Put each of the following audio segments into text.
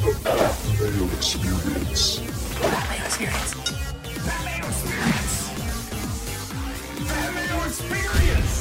Mayo Experience. Mayo Experience. Mayo Experience. Mayo Experience.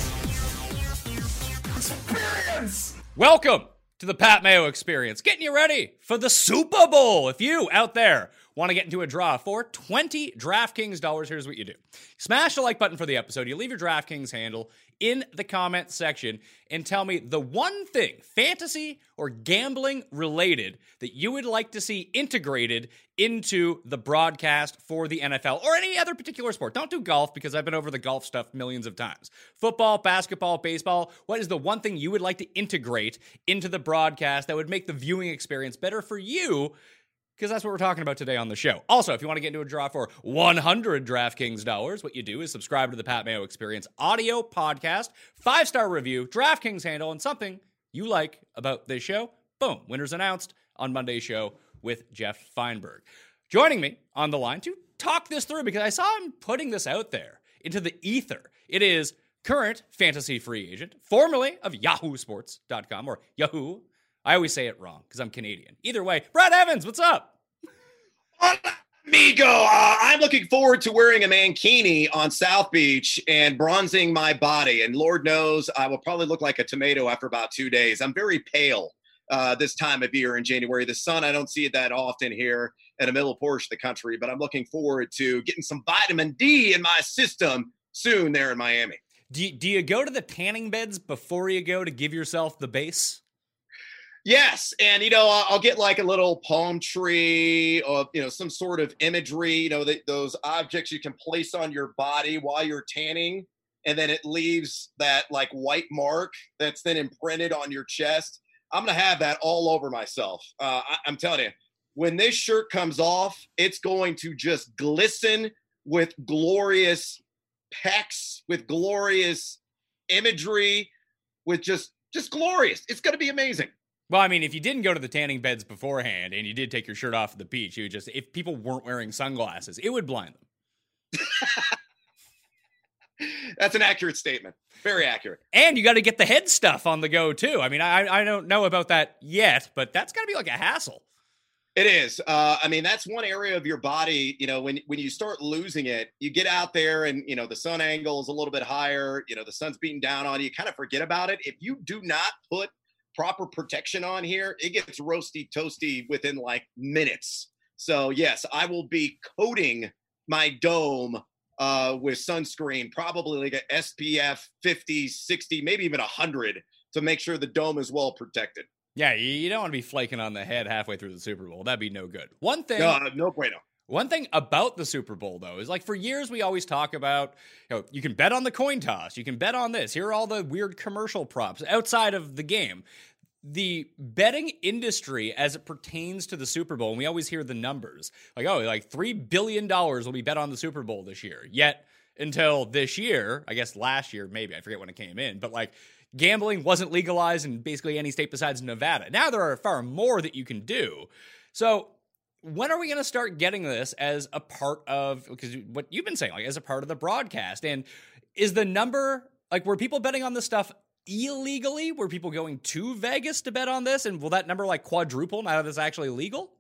Experience. Welcome to the Pat Mayo Experience, getting you ready for the Super Bowl. If you out there want to get into a draw for 20 DraftKings dollars, here's what you do. Smash the like button for the episode. You leave your DraftKings handle in the comment section and tell me the one thing, fantasy or gambling related, that you would like to see integrated into the broadcast for the NFL or any other particular sport. Don't do golf because I've been over the golf stuff millions of times. Football, basketball, baseball. What is the one thing you would like to integrate into the broadcast that would make the viewing experience better for you? Because that's what we're talking about today on the show. Also, if you want to get into a draw for 100 DraftKings dollars, what you do is subscribe to the Pat Mayo Experience audio podcast, five star review, DraftKings handle, and something you like about this show. Boom, winners announced on Monday's show with Jeff Feinberg. Joining me on the line to talk this through because I saw him putting this out there into the ether. It is current fantasy free agent, formerly of YahooSports.com or Yahoo I always say it wrong because I'm Canadian. Either way, Brad Evans, what's up? Amigo, uh, I'm looking forward to wearing a mankini on South Beach and bronzing my body. And Lord knows I will probably look like a tomato after about two days. I'm very pale uh, this time of year in January. The sun, I don't see it that often here in the middle portion of the country, but I'm looking forward to getting some vitamin D in my system soon there in Miami. Do you, do you go to the tanning beds before you go to give yourself the base? Yes, and you know I'll get like a little palm tree or you know some sort of imagery. You know the, those objects you can place on your body while you're tanning, and then it leaves that like white mark that's then imprinted on your chest. I'm gonna have that all over myself. Uh, I, I'm telling you, when this shirt comes off, it's going to just glisten with glorious pecs, with glorious imagery, with just just glorious. It's gonna be amazing. Well, I mean, if you didn't go to the tanning beds beforehand and you did take your shirt off at the beach, you would just, if people weren't wearing sunglasses, it would blind them. That's an accurate statement. Very accurate. And you got to get the head stuff on the go, too. I mean, I, I don't know about that yet, but that's got to be like a hassle. It is. Uh, I mean, that's one area of your body. You know, when when you start losing it, you get out there, and you know the sun angle is a little bit higher. You know, the sun's beating down on you. You kind of forget about it. If you do not put proper protection on here, it gets roasty toasty within like minutes. So yes, I will be coating my dome uh, with sunscreen, probably like a SPF 50, 60, maybe even 100 to make sure the dome is well protected. Yeah, you don't want to be flaking on the head halfway through the Super Bowl. That'd be no good. One thing, uh, no bueno. One thing about the Super Bowl, though, is like for years we always talk about, you know, you can bet on the coin toss, you can bet on this. Here are all the weird commercial props outside of the game. The betting industry, as it pertains to the Super Bowl, and we always hear the numbers like, oh, like $3 billion will be bet on the Super Bowl this year. Yet, until this year, I guess last year, maybe, I forget when it came in, but like gambling wasn't legalized in basically any state besides Nevada. Now there are far more that you can do. So when are we going to start getting this as a part of because what you've been saying like as a part of the broadcast and is the number like were people betting on this stuff illegally? Were people going to vegas to bet on this? And will that number like quadruple now that it's actually legal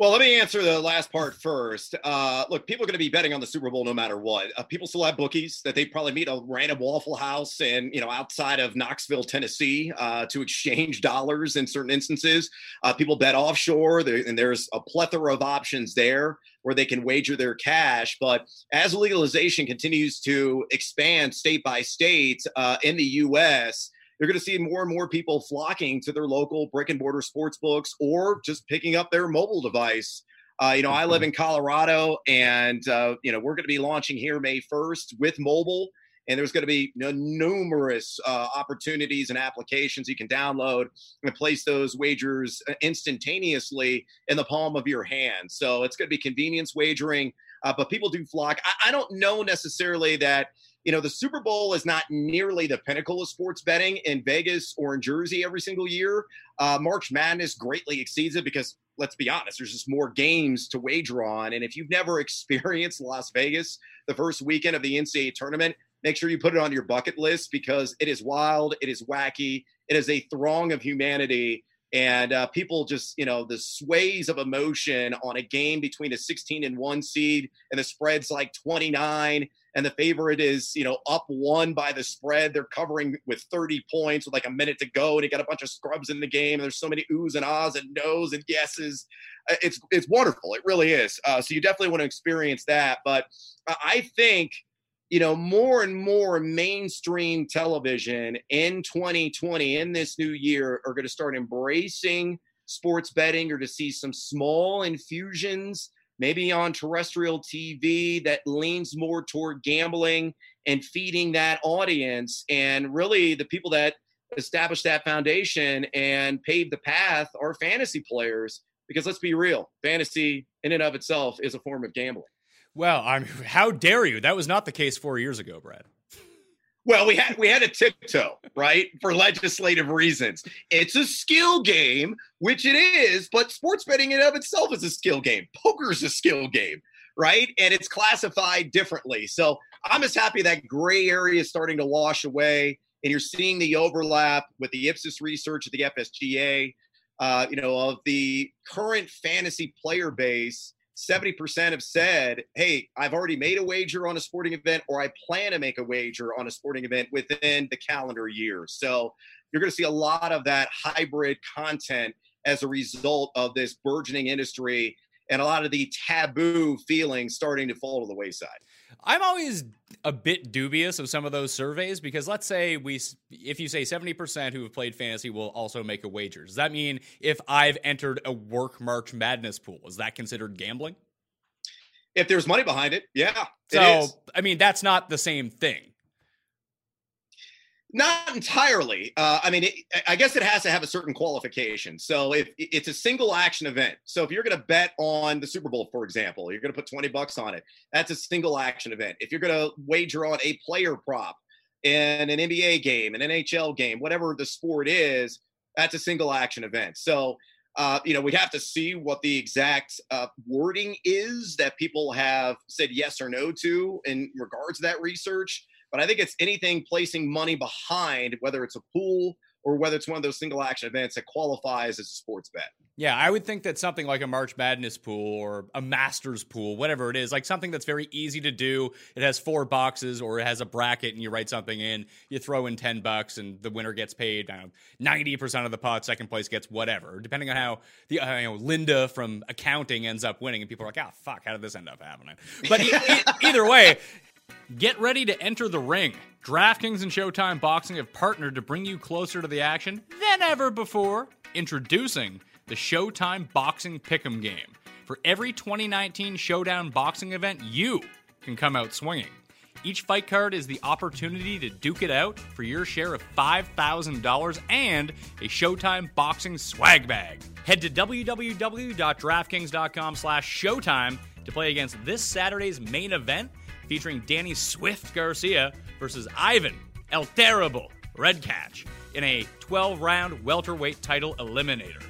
well, let me answer the last part first. Uh, look, people are going to be betting on the Super Bowl no matter what. Uh, people still have bookies that they probably meet a random Waffle House and you know outside of Knoxville, Tennessee, uh, to exchange dollars in certain instances. Uh, people bet offshore, and there's a plethora of options there where they can wager their cash. But as legalization continues to expand state by state uh, in the U.S you're going to see more and more people flocking to their local brick and mortar sports books or just picking up their mobile device. Uh, you know, I live mm-hmm. in Colorado, and uh, you know we're going to be launching here May 1st with mobile, and there's going to be you know, numerous uh, opportunities and applications you can download and place those wagers uh, instantaneously in the palm of your hand. So it's going to be convenience wagering, uh, but people do flock. I, I don't know necessarily that you know, the Super Bowl is not nearly the pinnacle of sports betting in Vegas or in Jersey every single year. Uh, March Madness greatly exceeds it because, let's be honest, there's just more games to wager on. And if you've never experienced Las Vegas the first weekend of the NCAA tournament, make sure you put it on your bucket list because it is wild, it is wacky, it is a throng of humanity. And uh, people just, you know, the sways of emotion on a game between a 16 and one seed and the spread's like 29 and the favorite is, you know, up one by the spread. They're covering with 30 points with like a minute to go, and you got a bunch of scrubs in the game. And there's so many oohs and ahs and no's and yeses. Uh, it's it's wonderful. It really is. Uh, so you definitely want to experience that. But I think you know, more and more mainstream television in 2020, in this new year, are going to start embracing sports betting or to see some small infusions maybe on terrestrial TV that leans more toward gambling and feeding that audience. And really, the people that establish that foundation and pave the path are fantasy players. Because let's be real, fantasy in and of itself is a form of gambling. Well, I'm how dare you? That was not the case four years ago, Brad. Well, we had we had a tiptoe, right, for legislative reasons. It's a skill game, which it is, but sports betting in of itself is a skill game. Poker's a skill game, right? And it's classified differently. So I'm just happy that gray area is starting to wash away, and you're seeing the overlap with the Ipsos research at the FSGA, uh, you know, of the current fantasy player base 70% have said, Hey, I've already made a wager on a sporting event, or I plan to make a wager on a sporting event within the calendar year. So you're going to see a lot of that hybrid content as a result of this burgeoning industry and a lot of the taboo feelings starting to fall to the wayside. I'm always a bit dubious of some of those surveys because let's say we if you say 70% who have played fantasy will also make a wager. Does that mean if I've entered a work March Madness pool, is that considered gambling? If there's money behind it, yeah. So, I mean, that's not the same thing. Not entirely. Uh, I mean, it, I guess it has to have a certain qualification. So if it's a single action event, so if you're going to bet on the Super Bowl, for example, you're going to put 20 bucks on it. That's a single action event. If you're going to wager on a player prop in an NBA game, an NHL game, whatever the sport is, that's a single action event. So, uh, you know, we'd have to see what the exact uh, wording is that people have said yes or no to in regards to that research. But I think it's anything placing money behind, whether it's a pool or whether it's one of those single action events that qualifies as a sports bet. Yeah, I would think that something like a March Madness pool or a Masters pool, whatever it is, like something that's very easy to do. It has four boxes or it has a bracket and you write something in, you throw in 10 bucks and the winner gets paid know, 90% of the pot, second place gets whatever, depending on how the uh, you know Linda from accounting ends up winning and people are like, "Oh, fuck, how did this end up happening?" But e- either way, Get ready to enter the ring. DraftKings and Showtime Boxing have partnered to bring you closer to the action than ever before. Introducing the Showtime Boxing Pick'em game. For every 2019 Showdown boxing event, you can come out swinging. Each fight card is the opportunity to duke it out for your share of $5,000 and a Showtime boxing swag bag. Head to www.draftkings.com slash showtime to play against this Saturday's main event featuring Danny Swift Garcia versus Ivan El Terrible Redkach in a 12 round welterweight title eliminator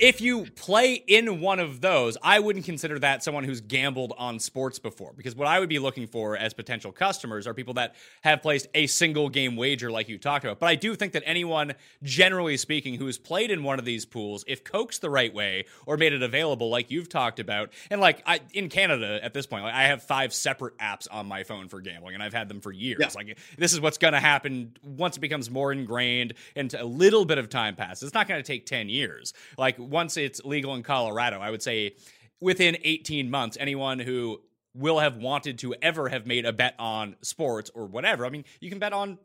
if you play in one of those, I wouldn't consider that someone who's gambled on sports before because what I would be looking for as potential customers are people that have placed a single game wager like you talked about. But I do think that anyone, generally speaking, who has played in one of these pools, if coaxed the right way or made it available like you've talked about, and like I, in Canada at this point, like I have five separate apps on my phone for gambling and I've had them for years. Yeah. Like this is what's going to happen once it becomes more ingrained and a little bit of time passes. It's not going to take 10 years. Like once it's legal in Colorado, I would say within 18 months, anyone who will have wanted to ever have made a bet on sports or whatever. I mean, you can bet on.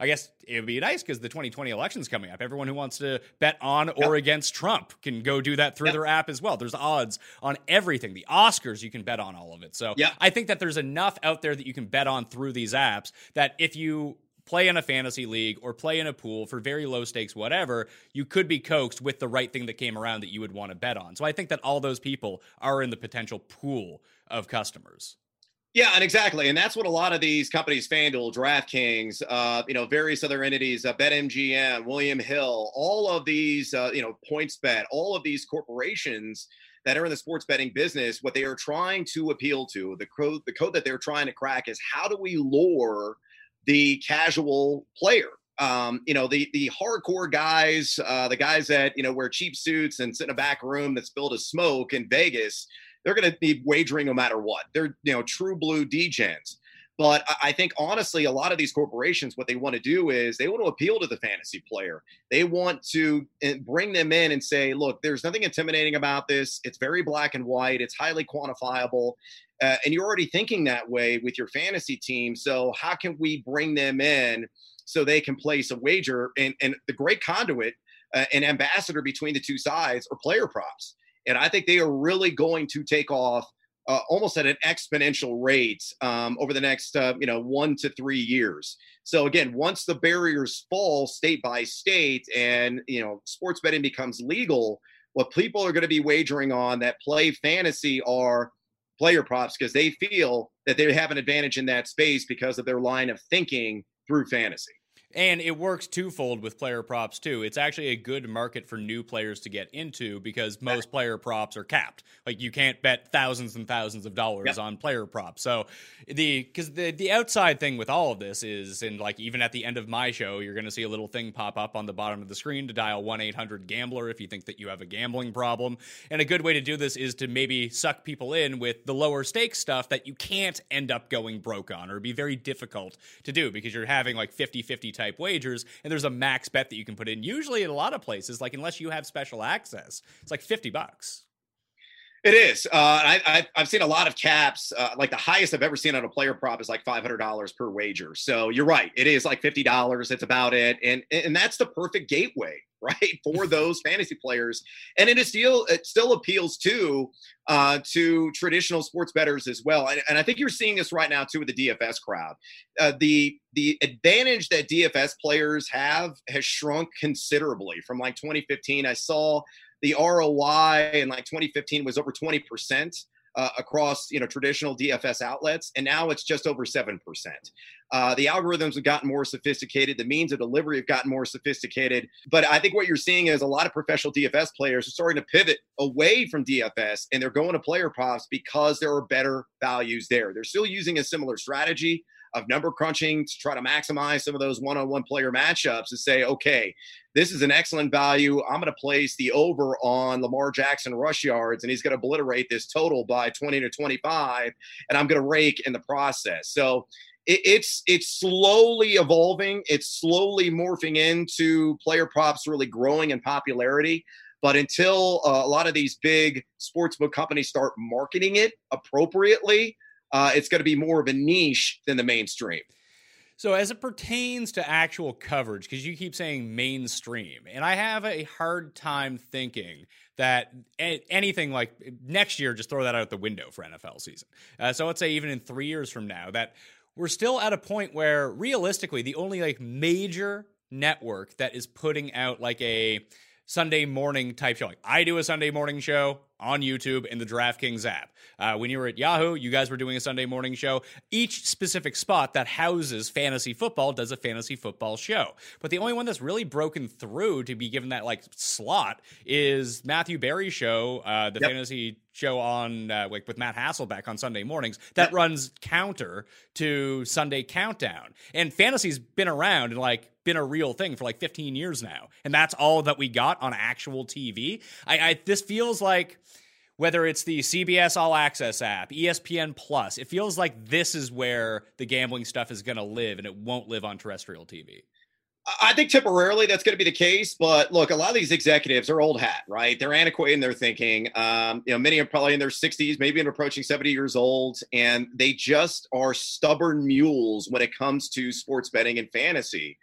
I guess it would be nice because the 2020 election's coming up. Everyone who wants to bet on or yep. against Trump can go do that through yep. their app as well. There's odds on everything. The Oscars, you can bet on all of it. So yep. I think that there's enough out there that you can bet on through these apps that if you play in a fantasy league or play in a pool for very low stakes, whatever, you could be coaxed with the right thing that came around that you would want to bet on. So I think that all those people are in the potential pool of customers. Yeah, and exactly, and that's what a lot of these companies, FanDuel, DraftKings, uh, you know, various other entities, uh, BetMGM, William Hill, all of these, uh, you know, PointsBet, all of these corporations that are in the sports betting business, what they are trying to appeal to, the code, the code that they're trying to crack is how do we lure the casual player. Um, you know, the the hardcore guys, uh, the guys that you know wear cheap suits and sit in a back room that's filled with smoke in Vegas, they're going to be wagering no matter what. They're you know true blue degens. But I think honestly, a lot of these corporations, what they want to do is they want to appeal to the fantasy player. They want to eh, bring them in and say, look, there's nothing intimidating about this. It's very black and white. It's highly quantifiable. Uh, and you're already thinking that way with your fantasy team. So how can we bring them in so they can place a wager? And, and the great conduit, uh, an ambassador between the two sides, are player props. And I think they are really going to take off uh, almost at an exponential rate um, over the next uh, you know one to three years. So again, once the barriers fall state by state, and you know sports betting becomes legal, what people are going to be wagering on that play fantasy are player props because they feel that they have an advantage in that space because of their line of thinking through fantasy. And it works twofold with player props too. It's actually a good market for new players to get into because most player props are capped. Like you can't bet thousands and thousands of dollars yep. on player props. So the because the the outside thing with all of this is, and like even at the end of my show, you're going to see a little thing pop up on the bottom of the screen to dial one eight hundred gambler if you think that you have a gambling problem. And a good way to do this is to maybe suck people in with the lower stakes stuff that you can't end up going broke on or be very difficult to do because you're having like 50 50 type wagers, and there's a max bet that you can put in. Usually, in a lot of places, like unless you have special access, it's like fifty bucks. It is. Uh, I, have seen a lot of caps. Uh, like the highest I've ever seen on a player prop is like five hundred dollars per wager. So you're right. It is like fifty dollars. It's about it, and and that's the perfect gateway, right, for those fantasy players. And it is still it still appeals to uh, to traditional sports bettors as well. And, and, I think you're seeing this right now too with the DFS crowd. Uh, the the advantage that DFS players have has shrunk considerably from like 2015. I saw the ROI in like 2015 was over 20 percent. Uh, across you know traditional DFS outlets, and now it's just over seven percent. Uh, the algorithms have gotten more sophisticated. The means of delivery have gotten more sophisticated. But I think what you're seeing is a lot of professional DFS players are starting to pivot away from DFS, and they're going to player props because there are better values there. They're still using a similar strategy. Of number crunching to try to maximize some of those one-on-one player matchups and say, okay, this is an excellent value. I'm going to place the over on Lamar Jackson rush yards, and he's going to obliterate this total by 20 to 25, and I'm going to rake in the process. So it's it's slowly evolving. It's slowly morphing into player props really growing in popularity. But until uh, a lot of these big sportsbook companies start marketing it appropriately, uh, it's going to be more of a niche than the mainstream. So, as it pertains to actual coverage, because you keep saying mainstream, and I have a hard time thinking that anything like next year, just throw that out the window for NFL season. Uh, so, let's say even in three years from now, that we're still at a point where realistically, the only like major network that is putting out like a Sunday morning type show. Like I do a Sunday morning show on YouTube in the DraftKings app. Uh, when you were at Yahoo, you guys were doing a Sunday morning show. Each specific spot that houses fantasy football does a fantasy football show. But the only one that's really broken through to be given that like slot is Matthew Berry's show, uh, the yep. fantasy show on uh, like with Matt Hasselbeck on Sunday mornings that yep. runs counter to Sunday Countdown. And fantasy's been around and like been a real thing for like 15 years now, and that's all that we got on actual TV. I, I this feels like whether it's the CBS All Access app, ESPN Plus, it feels like this is where the gambling stuff is going to live and it won't live on terrestrial TV. I think temporarily that's going to be the case, but look, a lot of these executives are old hat, right? They're antiquated in their thinking. Um, you know, many are probably in their 60s, maybe even approaching 70 years old, and they just are stubborn mules when it comes to sports betting and fantasy.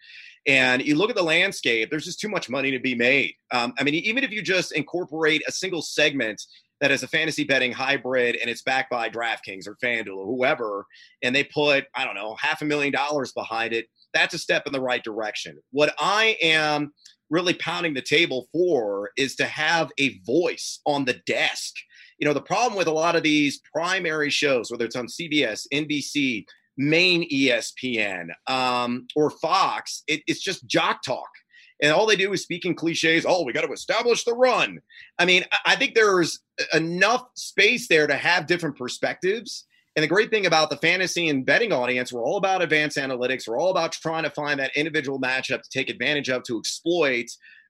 And you look at the landscape, there's just too much money to be made. Um, I mean, even if you just incorporate a single segment that is a fantasy betting hybrid and it's backed by DraftKings or FanDuel or whoever, and they put, I don't know, half a million dollars behind it, that's a step in the right direction. What I am really pounding the table for is to have a voice on the desk. You know, the problem with a lot of these primary shows, whether it's on CBS, NBC, main ESPN, um, or Fox, it, it's just jock talk and all they do is speak in cliches. Oh, we got to establish the run. I mean, I think there's enough space there to have different perspectives. And the great thing about the fantasy and betting audience, we're all about advanced analytics. We're all about trying to find that individual matchup to take advantage of, to exploit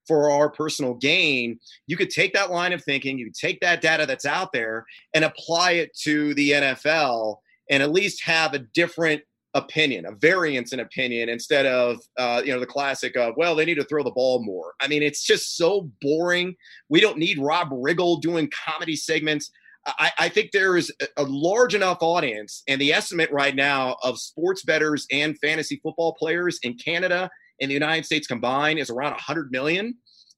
for our personal gain. You could take that line of thinking, you could take that data that's out there and apply it to the NFL and at least have a different opinion, a variance in opinion, instead of uh, you know the classic of well they need to throw the ball more. I mean it's just so boring. We don't need Rob Riggle doing comedy segments. I, I think there is a large enough audience, and the estimate right now of sports bettors and fantasy football players in Canada and the United States combined is around 100 million.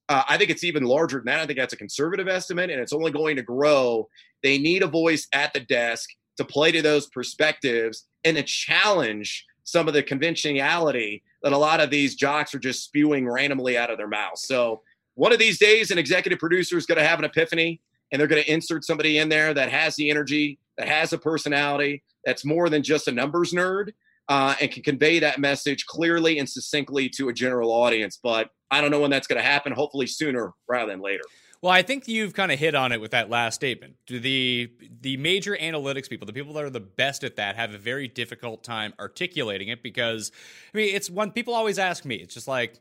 Uh, I think it's even larger than that. I think that's a conservative estimate, and it's only going to grow. They need a voice at the desk to play to those perspectives and to challenge some of the conventionality that a lot of these jocks are just spewing randomly out of their mouths. So one of these days, an executive producer is going to have an epiphany and they're going to insert somebody in there that has the energy, that has a personality, that's more than just a numbers nerd, uh, and can convey that message clearly and succinctly to a general audience. But I don't know when that's going to happen. Hopefully sooner rather than later. Well, I think you've kind of hit on it with that last statement. The the major analytics people, the people that are the best at that, have a very difficult time articulating it because I mean, it's one people always ask me. It's just like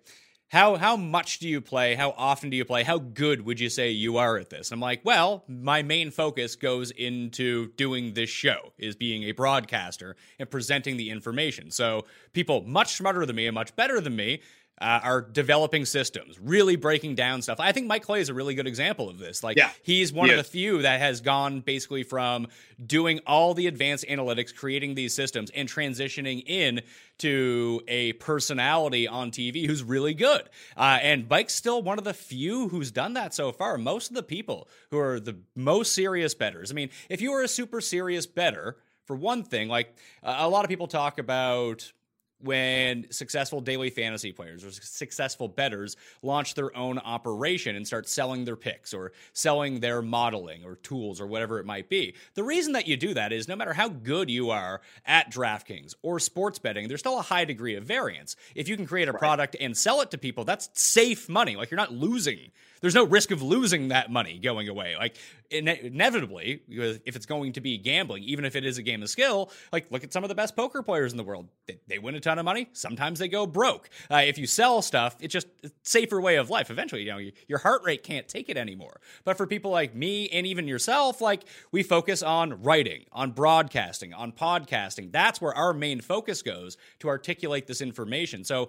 how how much do you play? How often do you play? How good would you say you are at this? And I'm like, well, my main focus goes into doing this show, is being a broadcaster and presenting the information. So people much smarter than me and much better than me uh, are developing systems, really breaking down stuff. I think Mike Clay is a really good example of this. Like, yeah, he's one he of is. the few that has gone basically from doing all the advanced analytics, creating these systems, and transitioning in to a personality on TV who's really good. Uh, and Mike's still one of the few who's done that so far. Most of the people who are the most serious betters. I mean, if you are a super serious better, for one thing, like uh, a lot of people talk about when successful daily fantasy players or successful bettors launch their own operation and start selling their picks or selling their modeling or tools or whatever it might be. The reason that you do that is no matter how good you are at DraftKings or sports betting, there's still a high degree of variance. If you can create a right. product and sell it to people, that's safe money. Like you're not losing there's no risk of losing that money going away. Like ine- inevitably, if it's going to be gambling, even if it is a game of skill, like look at some of the best poker players in the world. They, they win a ton of money. Sometimes they go broke. Uh, if you sell stuff, it's just a safer way of life. Eventually, you know, your heart rate can't take it anymore. But for people like me and even yourself, like we focus on writing, on broadcasting, on podcasting. That's where our main focus goes to articulate this information. So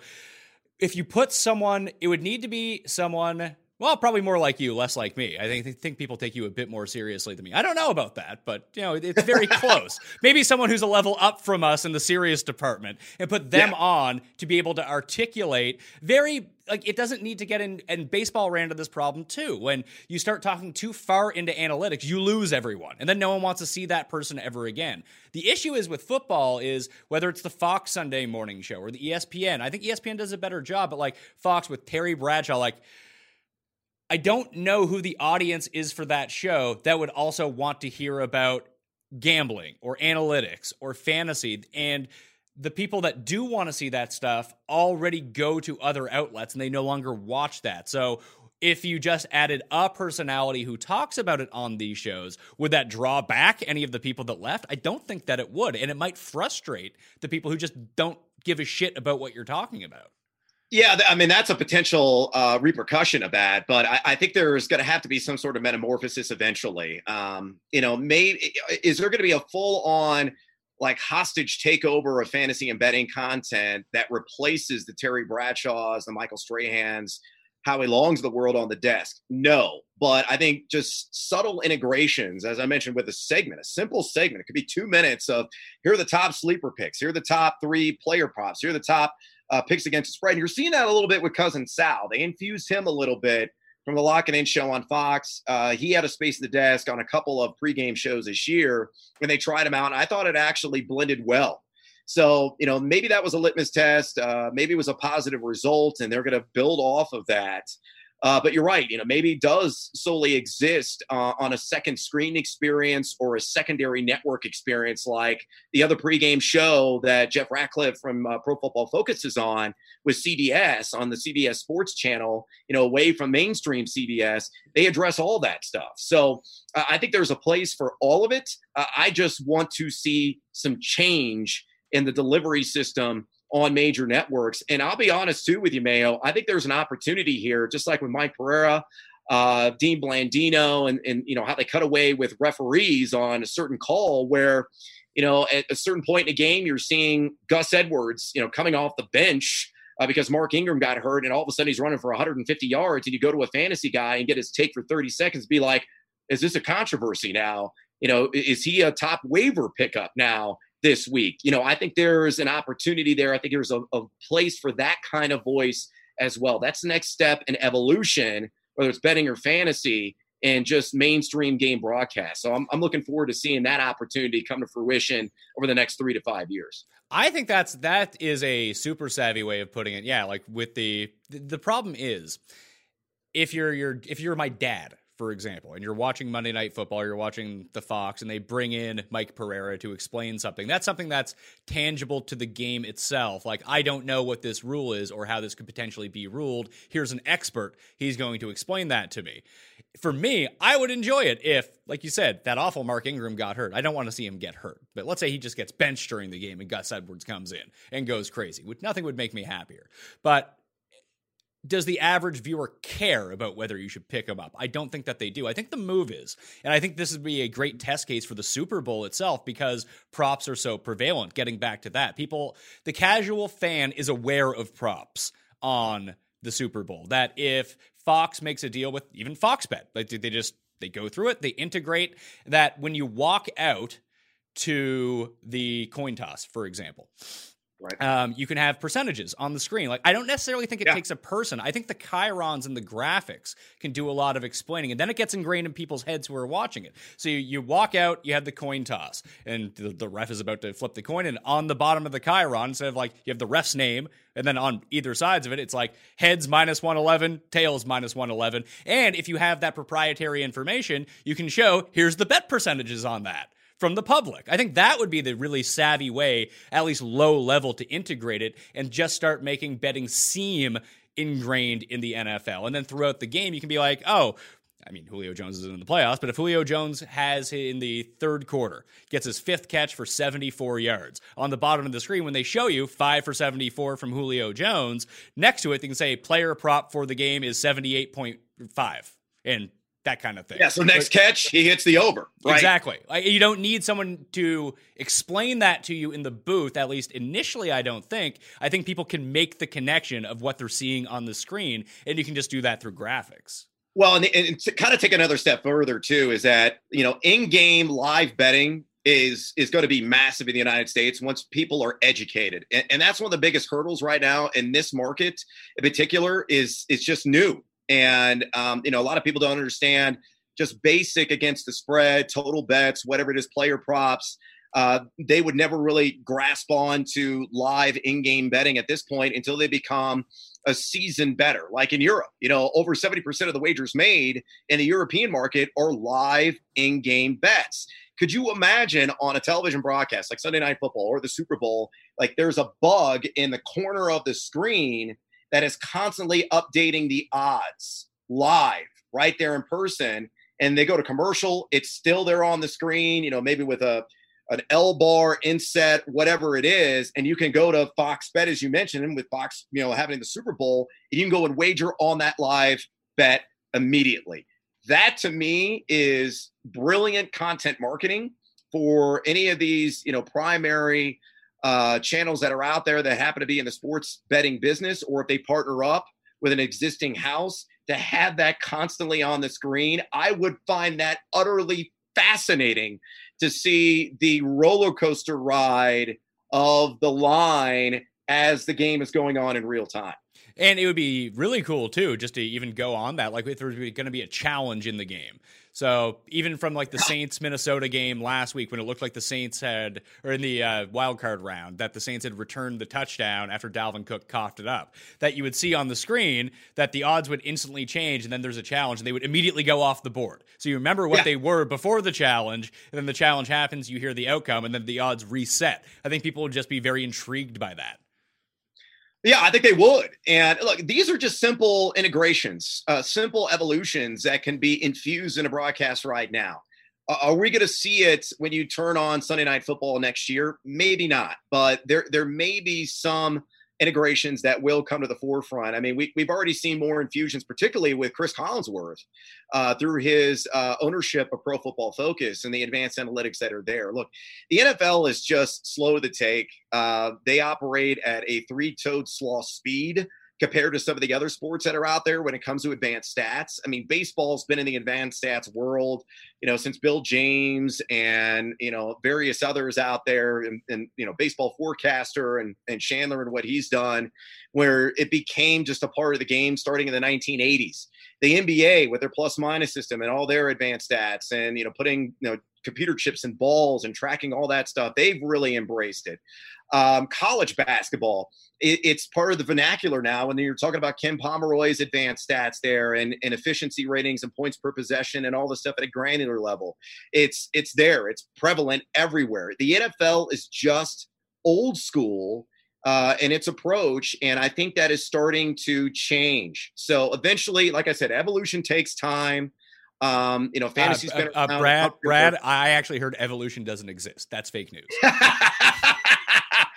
if you put someone, it would need to be someone. Well, probably more like you, less like me. I think think people take you a bit more seriously than me. I don't know about that, but you know, it's very close. Maybe someone who's a level up from us in the serious department and put them Yeah. on to be able to articulate very like it doesn't need to get in and baseball ran into this problem too. When you start talking too far into analytics, you lose everyone. And then no one wants to see that person ever again. The issue is with football is whether it's the Fox Sunday morning show or the ESPN. I think ESPN does a better job, but like Fox with Terry Bradshaw, like I don't know who the audience is for that show that would also want to hear about gambling or analytics or fantasy. And the people that do want to see that stuff already go to other outlets and they no longer watch that. So if you just added a personality who talks about it on these shows, would that draw back any of the people that left? I don't think that it would. And it might frustrate the people who just don't give a shit about what you're talking about. Yeah, I mean that's a potential uh, repercussion of that, but I, I think there's going to have to be some sort of metamorphosis eventually. Um, you know, maybe is there going to be a full-on like hostage takeover of fantasy and betting content that replaces the Terry Bradshaws, the Michael Strahans, Howie Longs the world on the desk? No, but I think just subtle integrations, as I mentioned with a segment, a simple segment. It could be two minutes of here are the top sleeper picks, here are the top three player props, here are the top uh, picks against the spread. And you're seeing that a little bit with cousin Sal. They infused him a little bit from the Lock It In show on Fox. Uh, he had a space at the desk on a couple of pregame shows this year, and they tried him out. And I thought it actually blended well. So, you know, maybe that was a litmus test. Uh, maybe it was a positive result, and they're going to build off of that. Uh, but you're right. You know, maybe does solely exist uh, on a second screen experience or a secondary network experience, like the other pregame show that Jeff Ratcliffe from uh, Pro Football Focus is on with CBS on the CBS Sports Channel. You know, away from mainstream CBS, they address all that stuff. So uh, I think there's a place for all of it. Uh, I just want to see some change in the delivery system on major networks. And I'll be honest too with you, Mayo. I think there's an opportunity here, just like with Mike Pereira, uh, Dean Blandino, and and you know how they cut away with referees on a certain call where, you know, at a certain point in a game, you're seeing Gus Edwards, you know, coming off the bench. Uh, because Mark Ingram got hurt, and all of a sudden he's running for 150 yards, and you go to a fantasy guy and get his take for 30 seconds, be like, "Is this a controversy now? You know, is he a top waiver pickup now?" This week. You know, I think there's an opportunity there. I think there's a, a place for that kind of voice as well. That's the next step in evolution, whether it's betting or fantasy and just mainstream game broadcast. So I'm, I'm looking forward to seeing that opportunity come to fruition over the next three to five years. I think that's that is a super savvy way of putting it. Yeah, like with the the, problem is if you're you're if you're my dad, for example, and you're watching Monday Night Football, you're watching the Fox, and they bring in Mike Pereira to explain something. That's something that's tangible to the game itself. Like I don't know what this rule is or how this could potentially be ruled. Here's an expert. He's going to explain that to me. For me, I would enjoy it if, like you said, that awful Mark Ingram got hurt. I don't want to see him get hurt, but let's say he just gets benched during the game and Gus Edwards comes in and goes crazy. which Nothing would make me happier. But does the average viewer care about whether you should pick them up? I don't think that they do. I think the move is, and I think this would be a great test case for the Super Bowl itself because props are so prevalent. Getting back to that, people, the casual fan is aware of props on the Super Bowl. That if Fox makes a deal with even Fox Bet, like they just they go through it, they integrate that when you walk out to the coin toss, for example, Right. um, you can have percentages on the screen. Like I don't necessarily think it Yeah. takes a person. I think the chyrons and the graphics can do a lot of explaining, and then it gets ingrained in people's heads who are watching it. So you, you walk out, you have the coin toss, and the, the ref is about to flip the coin, and on the bottom of the chyron, instead of like you have the ref's name, and then on either sides of it, it's like heads minus one eleven, tails minus one eleven, and if you have that proprietary information, you can show here's the bet percentages on that from the public. I think that would be the really savvy way, at least low level, to integrate it and just start making betting seem ingrained in the NFL. And then throughout the game, you can be like, oh, I mean, Julio Jones is in the playoffs, but if Julio Jones has in the third quarter, gets his fifth catch for 74 yards, on the bottom of the screen, when they show you five for 74 from Julio Jones, next to it, they can say player prop for the game is 78.5. And that kind of thing. Yeah. So next but, catch, he hits the over. Right? Exactly. You don't need someone to explain that to you in the booth. At least initially, I don't think. I think people can make the connection of what they're seeing on the screen, and you can just do that through graphics. Well, and, and to kind of take another step further too is that you know in-game live betting is is going to be massive in the United States once people are educated, and, and that's one of the biggest hurdles right now in this market in particular. Is it's just new, and um, you know a lot of people don't understand just basic against the spread, total bets, whatever it is, player props. Uh, they would never really grasp on to live in-game betting at this point until they become a season better. Like in Europe, you know, over 70% of the wagers made in the European market are live in game bets. Could you imagine on a television broadcast like Sunday Night Football or the Super Bowl, like there's a bug in the corner of the screen that is constantly updating the odds live right there in person? And they go to commercial, it's still there on the screen, you know, maybe with a an L bar inset, whatever it is, and you can go to Fox Bet as you mentioned, and with Fox, you know, having the Super Bowl, you can go and wager on that live bet immediately. That to me is brilliant content marketing for any of these, you know, primary uh, channels that are out there that happen to be in the sports betting business, or if they partner up with an existing house to have that constantly on the screen. I would find that utterly fascinating to see the roller coaster ride of the line as the game is going on in real time. And it would be really cool too, just to even go on that. Like if there's going to be a challenge in the game. So even from like the Saints Minnesota game last week, when it looked like the Saints had, or in the uh, wild card round, that the Saints had returned the touchdown after Dalvin Cook coughed it up, that you would see on the screen that the odds would instantly change, and then there's a challenge, and they would immediately go off the board. So you remember what yeah. they were before the challenge, and then the challenge happens, you hear the outcome, and then the odds reset. I think people would just be very intrigued by that. Yeah, I think they would. And look, these are just simple integrations, uh, simple evolutions that can be infused in a broadcast right now. Uh, are we going to see it when you turn on Sunday Night Football next year? Maybe not, but there there may be some integrations that will come to the forefront. I mean, we, we've already seen more infusions, particularly with Cris Collinsworth uh, through his uh, ownership of Pro Football Focus and the advanced analytics that are there. Look, the NFL is just slow to take. Uh, they operate at a three toed sloth speed compared to some of the other sports that are out there when it comes to advanced stats. I mean, baseball's been in the advanced stats world, you know, since Bill James and, you know, various others out there and, and you know, baseball forecaster and, and Shandler and what he's done, where it became just a part of the game starting in the 1980s. The NBA with their plus minus system and all their advanced stats and, you know, putting, you know, computer chips and balls and tracking all that stuff, they've really embraced it. Um, college basketball, it, it's part of the vernacular now. And you're talking about Ken Pomeroy's advanced stats there and, and efficiency ratings and points per possession and all the stuff at a granular level. It's it's there. It's prevalent everywhere. The NFL is just old school uh, in its approach, and I think that is starting to change. So eventually, like I said, evolution takes time. Um, you know, fantasy's uh, been uh, uh Brad. Brad, I actually heard evolution doesn't exist. That's fake news.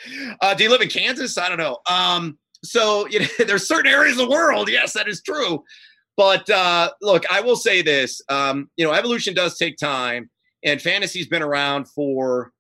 uh, do you live in Kansas? I don't know. Um, so you know, there's certain areas of the world. Yes, that is true. But uh, look, I will say this. Um, you know, evolution does take time, and fantasy's been around for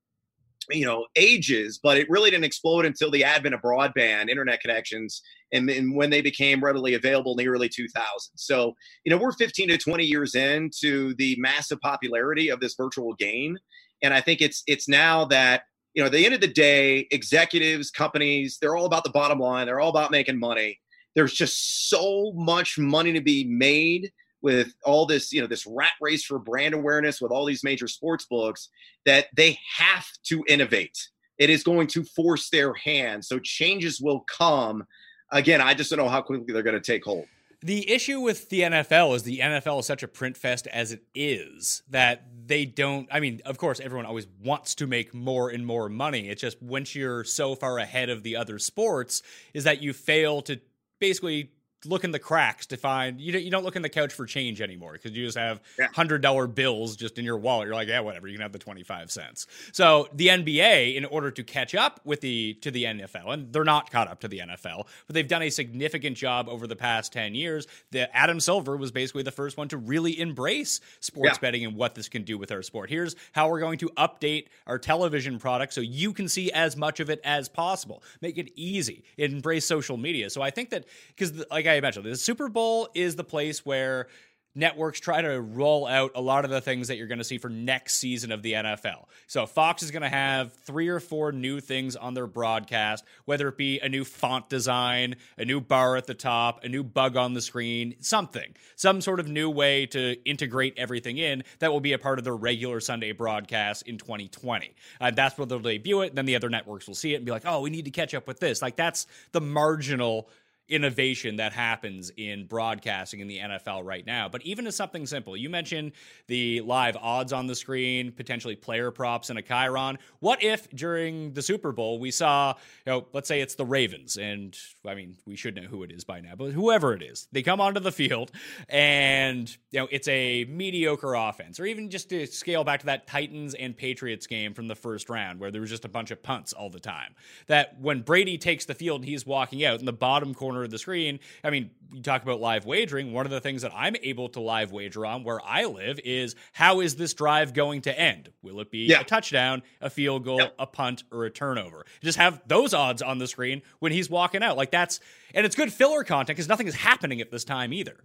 you know ages but it really didn't explode until the advent of broadband internet connections and, and, when they became readily available in the early 2000s so you know we're 15 to 20 years into the massive popularity of this virtual game and i think it's it's now that you know, at the end of the day, executives, companies, they're all about the bottom line. They're all about making money. There's just so much money to be made with all this, you know, this rat race for brand awareness with all these major sports books that they have to innovate. It is going to force their hand. So changes will come. Again, I just don't know how quickly they're going to take hold. The issue with the NFL is the NFL is such a print fest as it is that they don't. I mean, of course, everyone always wants to make more and more money. It's just once you're so far ahead of the other sports, is that you fail to basically look in the cracks to find you don't, you don't look in the couch for change anymore because you just have hundred dollar bills just in your wallet. You're like, yeah, whatever. You can have the twenty five cents. So the NBA, in order to catch up with the to the NFL, and they're not caught up to the NFL, but they've done a significant job over the past ten years. The Adam Silver was basically the first one to really embrace sports Yeah. betting and what this can do with our sport. Here's how we're going to update our television product so you can see as much of it as possible. Make it easy. Embrace social media. So I think that because, like I mentioned, the Super Bowl is the place where networks try to roll out a lot of the things that you're going to see for next season of the NFL. So Fox is going to have three or four new things on their broadcast, whether it be a new font design, a new bar at the top, a new bug on the screen, something, some sort of new way to integrate everything in that will be a part of their regular Sunday broadcast in 2020. Uh, that's where they'll debut it. Then the other networks will see it and be like, "Oh, we need to catch up with this." Like that's the marginal innovation that happens in broadcasting in the NFL right now. But even as something simple, you mentioned the live odds on the screen, potentially player props and a chyron. What if during the Super Bowl we saw, you know, let's say it's the Ravens, and I mean, we should know who it is by now, but whoever it is, they come onto the field and, you know, it's a mediocre offense, or even just to scale back to that Titans and Patriots game from the first round where there was just a bunch of punts all the time. That when Brady takes the field and he's walking out in the bottom corner of the screen, I mean, you talk about live wagering. One of the things that I'm able to live wager on where I live is how is this drive going to end? Will it be Yeah. a touchdown, a field goal, Yep. a punt, or a turnover? Just have those odds on the screen when he's walking out. Like that's, and it's good filler content because nothing is happening at this time either.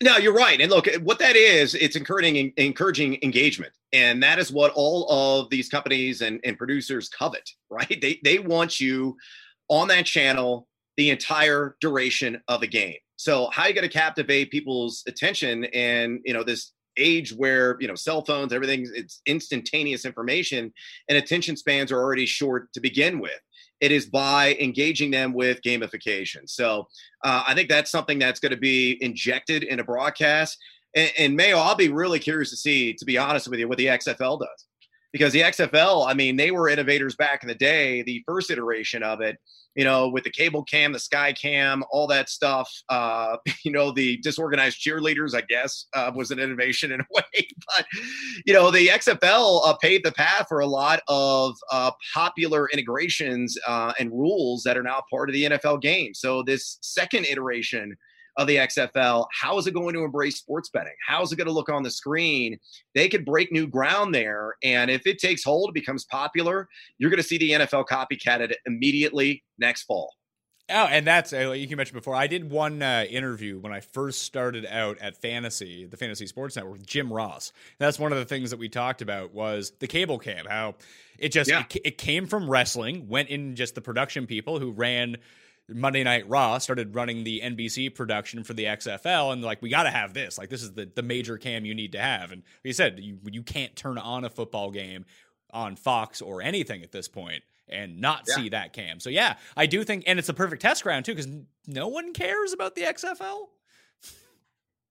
No, you're right. And look, what that is, it's encouraging encouraging engagement. And that is what all of these companies and, and producers covet, right? They they want you on that channel the entire duration of a game. So how you going to captivate people's attention in, you know, this age where, you know, cell phones, everything it's instantaneous information and attention spans are already short to begin with. It is by engaging them with gamification. So uh, I think that's something that's going to be injected in a broadcast. And, and Mayo, I'll be really curious to see, to be honest with you, what the XFL does. Because the XFL, I mean, they were innovators back in the day, the first iteration of it, you know, with the cable cam, the sky cam, all that stuff. Uh, you know, the disorganized cheerleaders, I guess, uh, was an innovation in a way. But, you know, the XFL uh, paved the path for a lot of uh, popular integrations uh, and rules that are now part of the NFL game. So, this second iteration of the XFL, how is it going to embrace sports betting? How is it going to look on the screen? They could break new ground there. And if it takes hold, becomes popular, you're going to see the NFL copycat it immediately next fall. Oh, and that's uh, like you mentioned before. I did one uh, interview when I first started out at Fantasy, the Fantasy Sports Network, with Jim Ross. That's one of the things that we talked about was the cable cam. How it just Yeah. it, it came from wrestling, went in just the production people who ran Monday Night Raw, started running the NBC production for the XFL, and like we got to have this. Like this is the the major cam you need to have. And like you said, you you can't turn on a football game on Fox or anything at this point and not Yeah. see that cam. So yeah, I do think, and it's a perfect test ground too, because no one cares about the XFL.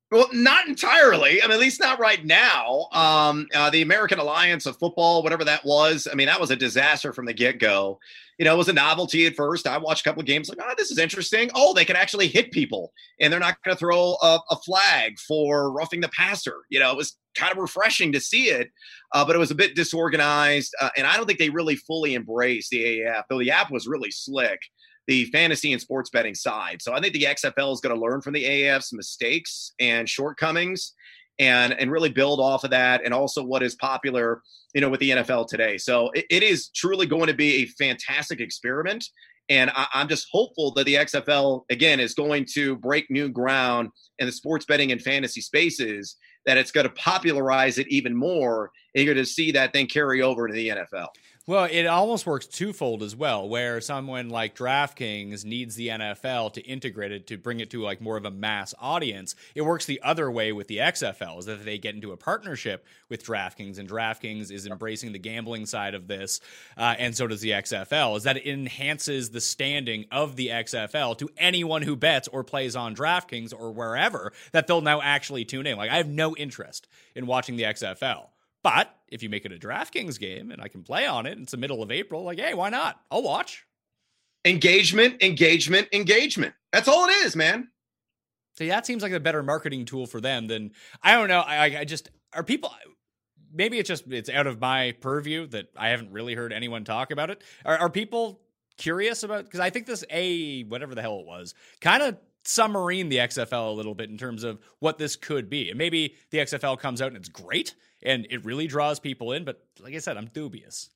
Well, not entirely. I mean, at least not right now. Um, uh, the American Alliance of Football, whatever that was, I mean, that was a disaster from the get go. You know, it was a novelty at first. I watched a couple of games, like, oh, this is interesting. Oh, they can actually hit people, and they're not going to throw a, a flag for roughing the passer. You know, it was kind of refreshing to see it, uh, but it was a bit disorganized, uh, and I don't think they really fully embraced the AAF. Though the app was really slick the fantasy and sports betting side. So I think the XFL is going to learn from the AAF's mistakes and shortcomings and and really build off of that and also what is popular, you know, with the NFL today. So it, it is truly going to be a fantastic experiment. And I, I'm just hopeful that the XFL again is going to break new ground in the sports betting and fantasy spaces, that it's going to popularize it even more. And you're going to see that then carry over to the NFL. Well, it almost works twofold as well, where someone like DraftKings needs the NFL to integrate it to bring it to like more of a mass audience. It works the other way with the XFL, is that they get into a partnership with DraftKings, and DraftKings is embracing the gambling side of this, uh, and so does the XFL. Is that it enhances the standing of the XFL to anyone who bets or plays on DraftKings or wherever that they'll now actually tune in. Like I have no interest in watching the XFL. But if you make it a DraftKings game and I can play on it, and it's the middle of April, like, hey, why not? I'll watch. engagement, engagement, engagement. That's all it is, man. So that seems like a better marketing tool for them than I don't know. I, I just are people. Maybe it's just it's out of my purview that I haven't really heard anyone talk about it. Are, are people curious about? Because I think this a whatever the hell it was kind of submarine the XFL a little bit in terms of what this could be. And maybe the XFL comes out and it's great and it really draws people in. But like I said, I'm dubious.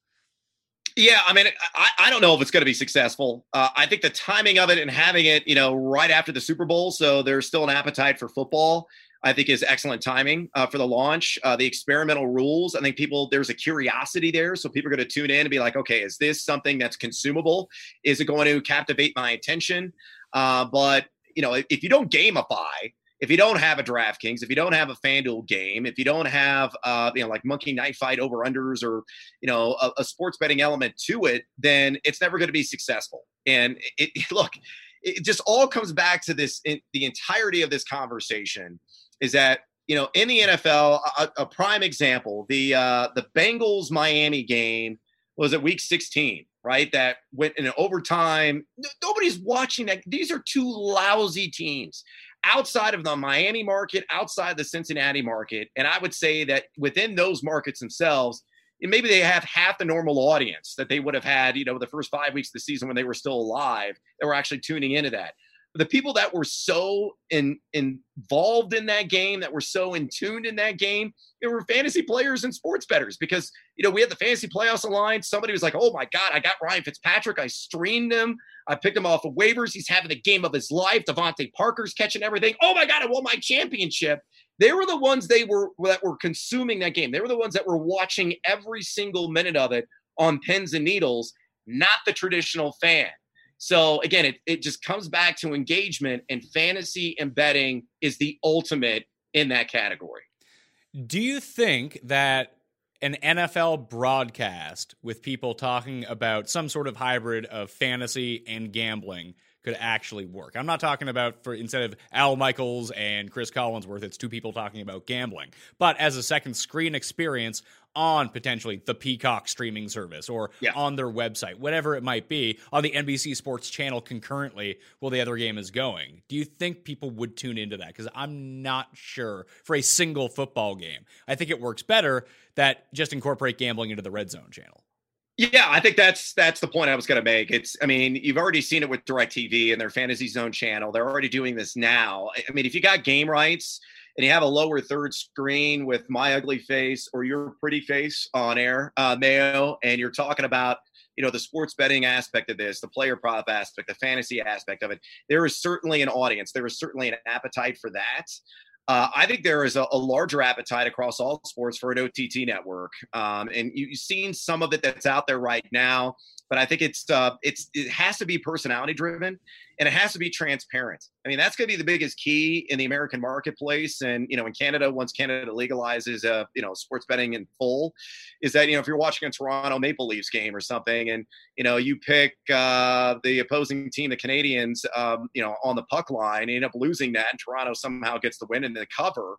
Yeah, I mean, I, I don't know if it's going to be successful. Uh, I think the timing of it and having it, you know, right after the Super Bowl, so there's still an appetite for football. I think is excellent timing uh, for the launch. Uh, the experimental rules, I think people there's a curiosity there, so people are going to tune in and be like, okay, is this something that's consumable? Is it going to captivate my attention? Uh, but you know, if, you don't gamify, if you don't have a DraftKings, if you don't have a FanDuel game, if you don't have, uh, you know, like Monkey Knife Fight over unders or, you know, a, a sports betting element to it, then it's never going to be successful. And it, it, look, it just all comes back to this. In, the entirety of this conversation is that you know in the NFL, a, a prime example, the uh, the Bengals Miami game was at Week 16 right? That went in overtime. Nobody's watching that. These are two lousy teams outside of the Miami market, outside the Cincinnati market, and I would say that within those markets themselves, maybe they have half the normal audience that they would have had, you know, the first five weeks of the season when they were still alive that were actually tuning into that. The people that were so in, involved in that game, that were so in tuned in that game, they were fantasy players and sports betters because, you know, we had the fantasy playoffs aligned. Somebody was like, oh my God, I got Ryan Fitzpatrick. I streamed him. I picked him off of waivers. He's having the game of his life. DeVante Parker's catching everything. Oh my God, I won my championship. They were the ones they were that were consuming that game. They were the ones that were watching every single minute of it on pins and needles, not the traditional fan. So again, it, it just comes back to engagement and fantasy and betting is the ultimate in that category. Do you think that an NFL broadcast with people talking about some sort of hybrid of fantasy and gambling could actually work. I'm not talking about for instead of Al Michaels and Cris Collinsworth, it's two people talking about gambling. But as a second screen experience on potentially the Peacock streaming service or yeah. on their website, whatever it might be, on the NBC Sports channel concurrently while the other game is going. Do you think people would tune into that? Because I'm not sure for a single football game. I think it works better that just incorporate gambling into the red zone channel. Yeah, I think that's that's the point I was going to make. It's, I mean, you've already seen it with Directv and their Fantasy Zone channel. They're already doing this now. I mean, if you got game rights and you have a lower third screen with my ugly face or your pretty face on air, uh, Mayo, and you're talking about you know the sports betting aspect of this the player prop aspect the fantasy aspect of it. There is certainly an audience. There is certainly an appetite for that. Uh, I think there is a, a, larger appetite across all sports for an OTT network, um, and you, have seen some of it that's out there right now. But I think it's uh, it's it has to be personality driven, and it has to be transparent. I mean, that's going to be the biggest key in the American marketplace. And you know, in Canada, once Canada legalizes, uh, you know, sports betting in full, is that you know if you're watching a Toronto Maple Leafs game or something, and you know you pick uh, the opposing team, the Canadiens, um, you know, on the puck line, and end up losing that, and Toronto somehow gets the win in the cover,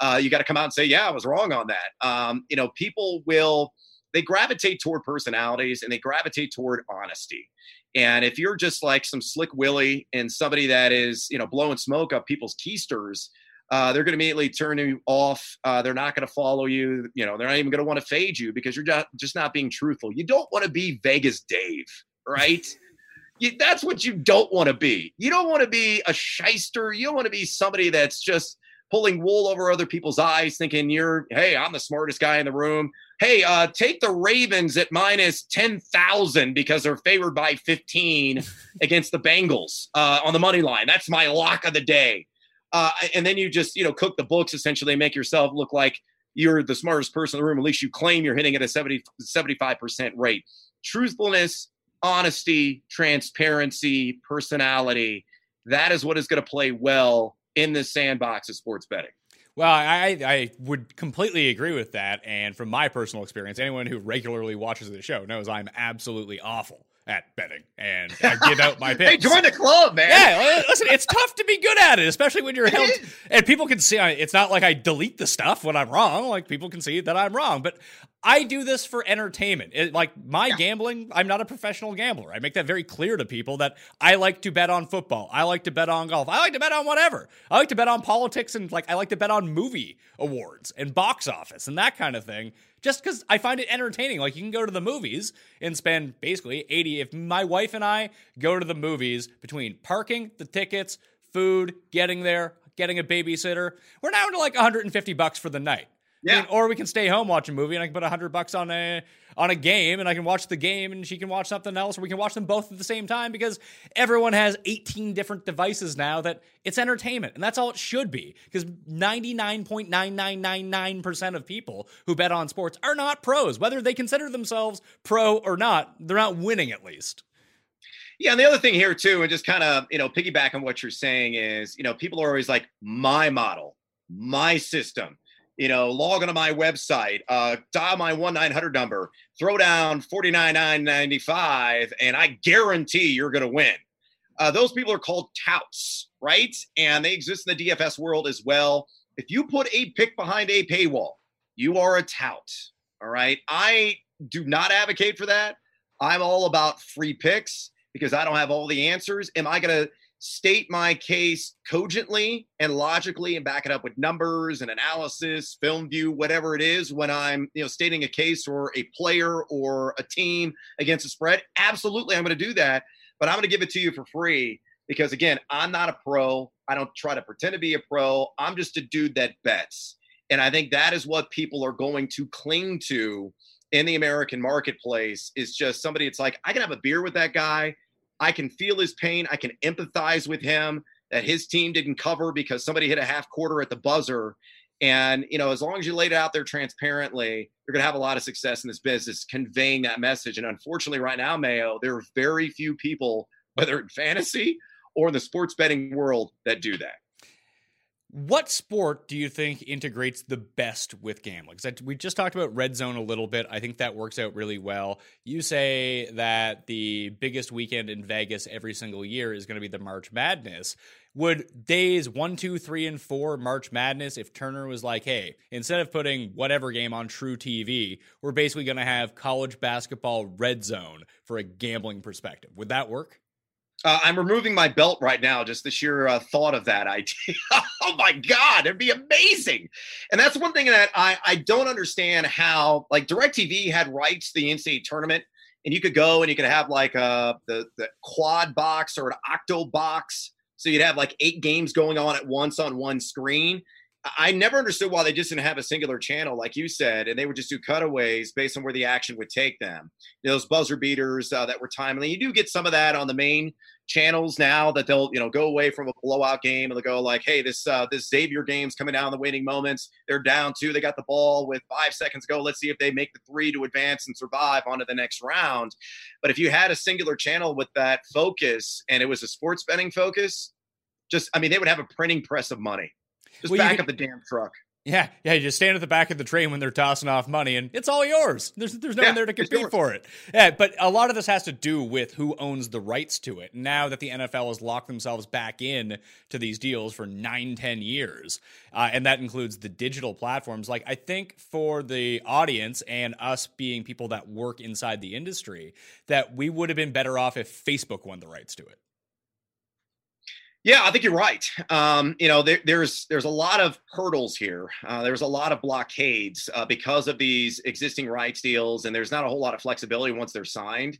uh, you got to come out and say, yeah, I was wrong on that. Um, you know, people will they gravitate toward personalities and they gravitate toward honesty. And if you're just like some slick Willie and somebody that is, you know, blowing smoke up people's keisters, uh, they're going to immediately turn you off. Uh, they're not going to follow you. You know, they're not even going to want to fade you because you're just, just not being truthful. You don't want to be Vegas Dave, right? you, that's what you don't want to be. You don't want to be a shyster. You don't want to be somebody that's just pulling wool over other people's eyes, thinking you're, hey, I'm the smartest guy in the room hey, uh, take the Ravens at minus 10,000 because they're favored by 15 against the Bengals uh, on the money line. That's my lock of the day. Uh, and then you just, you know, cook the books, essentially make yourself look like you're the smartest person in the room. At least you claim you're hitting at a 70, 75% rate. Truthfulness, honesty, transparency, personality. That is what is going to play well in the sandbox of sports betting. Well, I, I would completely agree with that. And from my personal experience, anyone who regularly watches the show knows I'm absolutely awful at betting and I give out my picks. hey, join the club, man. Yeah, listen, it's tough to be good at it, especially when you're held. And people can see. It's not like I delete the stuff when I'm wrong. Like people can see that I'm wrong, but I do this for entertainment. It, like my gambling, I'm not a professional gambler. I make that very clear to people that I like to bet on football. I like to bet on golf. I like to bet on whatever. I like to bet on politics and like I like to bet on movie awards and box office and that kind of thing. Just because I find it entertaining. Like you can go to the movies and spend basically 80. If my wife and I go to the movies between parking, the tickets, food, getting there, getting a babysitter, we're down to like 150 bucks for the night. I Yeah. mean, or we can stay home watch a movie and I can put a 100 bucks on a on a game and I can watch the game and she can watch something else or we can watch them both at the same time because everyone has 18 different devices now that it's entertainment and that's all it should be because 99.9999% of people who bet on sports are not pros whether they consider themselves pro or not they're not winning at least Yeah, and the other thing here too, and just kind of you know piggyback on what you're saying is, you know, people are always like, my model, my system. You know, log onto my website, uh, dial my one nine hundred number, throw down forty nine nine ninety five, and I guarantee you're going to win. Uh, those people are called touts, right? And they exist in the DFS world as well. If you put a pick behind a paywall, you are a tout. All right. I do not advocate for that. I'm all about free picks because I don't have all the answers. Am I going to state my case cogently and logically and back it up with numbers and analysis, film view, whatever it is when I'm, you know, stating a case or a player or a team against a spread? Absolutely, I'm going to do that, but I'm going to give it to you for free because again, I'm not a pro. I don't try to pretend to be a pro. I'm just a dude that bets. And I think that is what people are going to cling to in the American marketplace is just somebody it's like I can have a beer with that guy. I can feel his pain. I can empathize with him that his team didn't cover because somebody hit a half quarter at the buzzer. And, you know, as long as you laid it out there transparently, you're going to have a lot of success in this business conveying that message. And unfortunately, right now, Mayo, there are very few people, whether in fantasy or in the sports betting world, that do that. What sport do you think integrates the best with gambling? 'Cause I- we just talked about red zone a little bit. I think that works out really well. You say that the biggest weekend in Vegas every single year is going to be the March Madness. Would days one, two, three, and four March Madness, if Turner was like, hey, instead of putting whatever game on truTV, we're basically going to have college basketball red zone for a gambling perspective? Would that work? Uh, I'm removing my belt right now, just the sheer uh, thought of that idea. oh my God, it'd be amazing. And that's one thing that I, I don't understand how, like, DirecTV had rights to the NCAA tournament, and you could go and you could have like uh, the, the quad box or an octo box. So you'd have like eight games going on at once on one screen. I- never understood why they just didn't have a singular channel, like you said, and they would just do cutaways based on where the action would take them. Those buzzer beaters uh, that were timely. You do get some of that on the main channels now that they'll you know go away from a blowout game and they'll go like hey this uh this xavier game's coming down in the waiting moments they're down two they got the ball with five seconds to go let's see if they make the three to advance and survive onto the next round but if you had a singular channel with that focus and it was a sports betting focus just i mean they would have a printing press of money just Well, back could- up the damn truck Yeah, yeah. You just stand at the back of the train when they're tossing off money, and it's all yours. There's there's no Yeah, one there to compete for it. Yeah, but a lot of this has to do with who owns the rights to it. Now that the NFL has locked themselves back in to these deals for nine, ten years, uh, and that includes the digital platforms. Like I think for the audience and us being people that work inside the industry, that we would have been better off if Facebook won the rights to it. Yeah, I think you're right. Um, you know, there, there's there's a lot of hurdles here. Uh, there's a lot of blockades uh, because of these existing rights deals, and there's not a whole lot of flexibility once they're signed.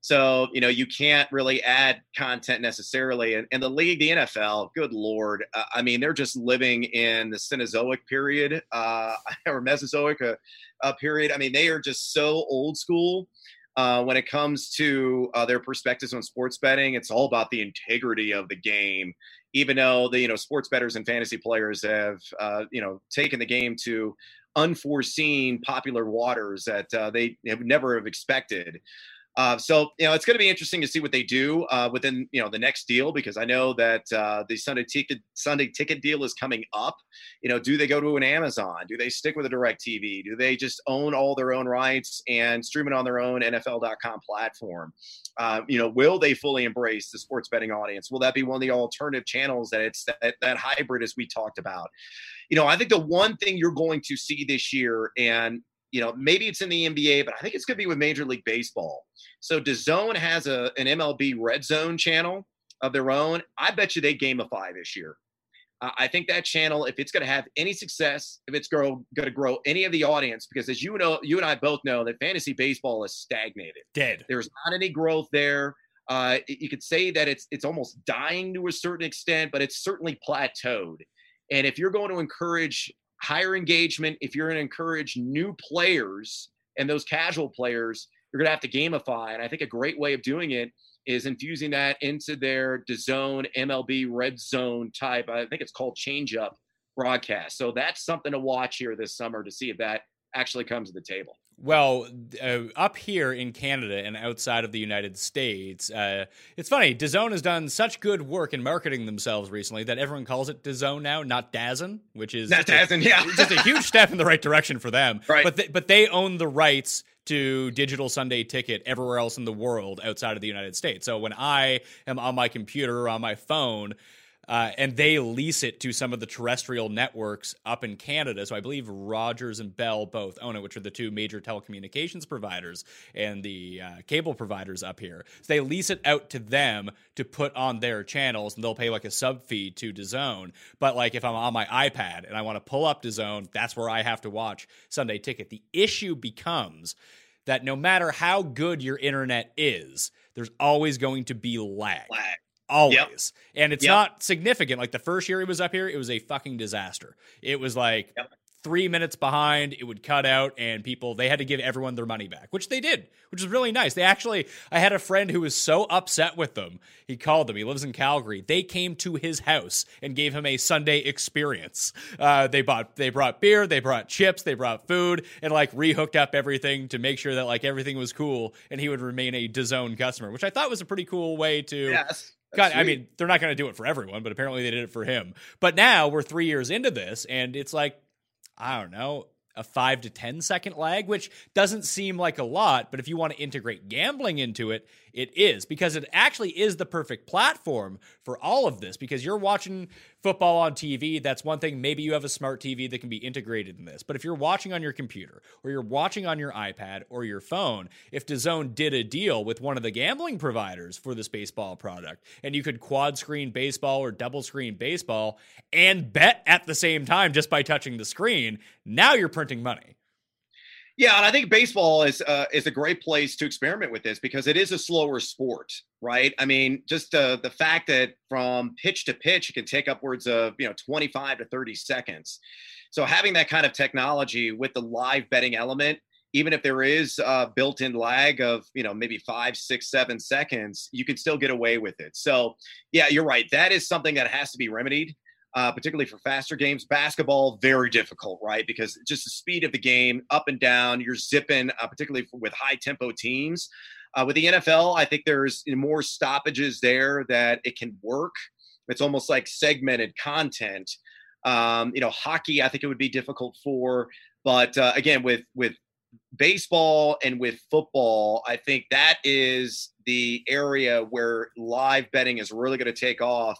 So you know, you can't really add content necessarily. And, and the league, the NFL, good lord, uh, I mean, they're just living in the Cenozoic period uh, or Mesozoic uh, uh, period. I mean, they are just so old school uh, when it comes to uh, their perspectives on sports betting. It's all about the integrity of the game. Even though the you know sports bettors and fantasy players have uh, you know taken the game to unforeseen popular waters that uh, they have never have expected. Uh, so you know it's going to be interesting to see what they do uh, within you know the next deal because I know that uh, the Sunday ticket Sunday ticket deal is coming up. You know, do they go to an Amazon? Do they stick with a Direct TV? Do they just own all their own rights and stream it on their own NFL.com platform? Uh, you know, will they fully embrace the sports betting audience? Will that be one of the alternative channels that it's that, that hybrid as we talked about? You know, I think the one thing you're going to see this year, and you know, maybe it's in the NBA, but I think it's going to be with Major League Baseball. So DAZN has a an MLB Red Zone channel of their own. I bet you they gamify this year. Uh, I think that channel, if it's going to have any success, if it's going to grow any of the audience, because as you know, you and I both know that fantasy baseball is stagnated. Dead. There's not any growth there. Uh, you could say that it's it's almost dying to a certain extent, but it's certainly plateaued. And if you're going to encourage higher engagement, if you're going to encourage new players and those casual players, you're going to have to gamify. And I think a great way of doing it is infusing that into their DAZN MLB red zone type. I think it's called change up broadcast. So that's something to watch here this summer to see if that actually comes to the table. Well, uh, up here in Canada and outside of the United States, uh, it's funny. DAZN has done such good work in marketing themselves recently that everyone calls it DAZN now, not DAZN, which is not DAZN. Yeah, just a huge step in the right direction for them. Right. But they, but they own the rights to digital Sunday ticket everywhere else in the world outside of the United States. So when I am on my computer or on my phone uh, and they lease it to some of the terrestrial networks up in Canada. So I believe Rogers and Bell both own it, which are the two major telecommunications providers and the uh, cable providers up here. So they lease it out to them to put on their channels, and they'll pay like a sub fee to DAZN. But like if I'm on my iPad and I want to pull up DAZN, that's where I have to watch Sunday Ticket. The issue becomes that no matter how good your internet is, there's always going to be lag. lag always. Yep. And it's yep. not significant. Like the first year he was up here, it was a fucking disaster. It was like yep. three minutes behind, it would cut out, and people they had to give everyone their money back, which they did, which was really nice. They actually I had a friend who was so upset with them. He called them. He lives in Calgary. They came to his house and gave him a Sunday experience. Uh, they bought they brought beer, they brought chips, they brought food, and like rehooked up everything to make sure that like everything was cool and he would remain a DAZN customer, which I thought was a pretty cool way to yes God, I mean, they're not going to do it for everyone, but apparently they did it for him. But now we're three years into this, and it's like, I don't know, a five to ten second lag, which doesn't seem like a lot, but if you want to integrate gambling into it, it is because it actually is the perfect platform for all of this because you're watching football on TV. That's one thing. Maybe you have a smart TV that can be integrated in this. But if you're watching on your computer or you're watching on your iPad or your phone, if DAZN did a deal with one of the gambling providers for this baseball product and you could quad screen baseball or double screen baseball and bet at the same time just by touching the screen, now you're printing money. Yeah, and I think baseball is uh, is a great place to experiment with this because it is a slower sport, right? I mean, just uh, the fact that from pitch to pitch it can take upwards of you know 25 to 30 seconds. So having that kind of technology with the live betting element, even if there is a built-in lag of you know maybe five, six, seven seconds, you can still get away with it. So yeah, you're right. That is something that has to be remedied uh, particularly for faster games. Basketball, very difficult, right? Because just the speed of the game, up and down, you're zipping, uh, particularly with high tempo teams. Uh, with the NFL, I think there's more stoppages there that it can work. It's almost like segmented content. Um, you know, hockey, I think it would be difficult for, but uh, again, with with baseball and with football, I think that is the area where live betting is really going to take off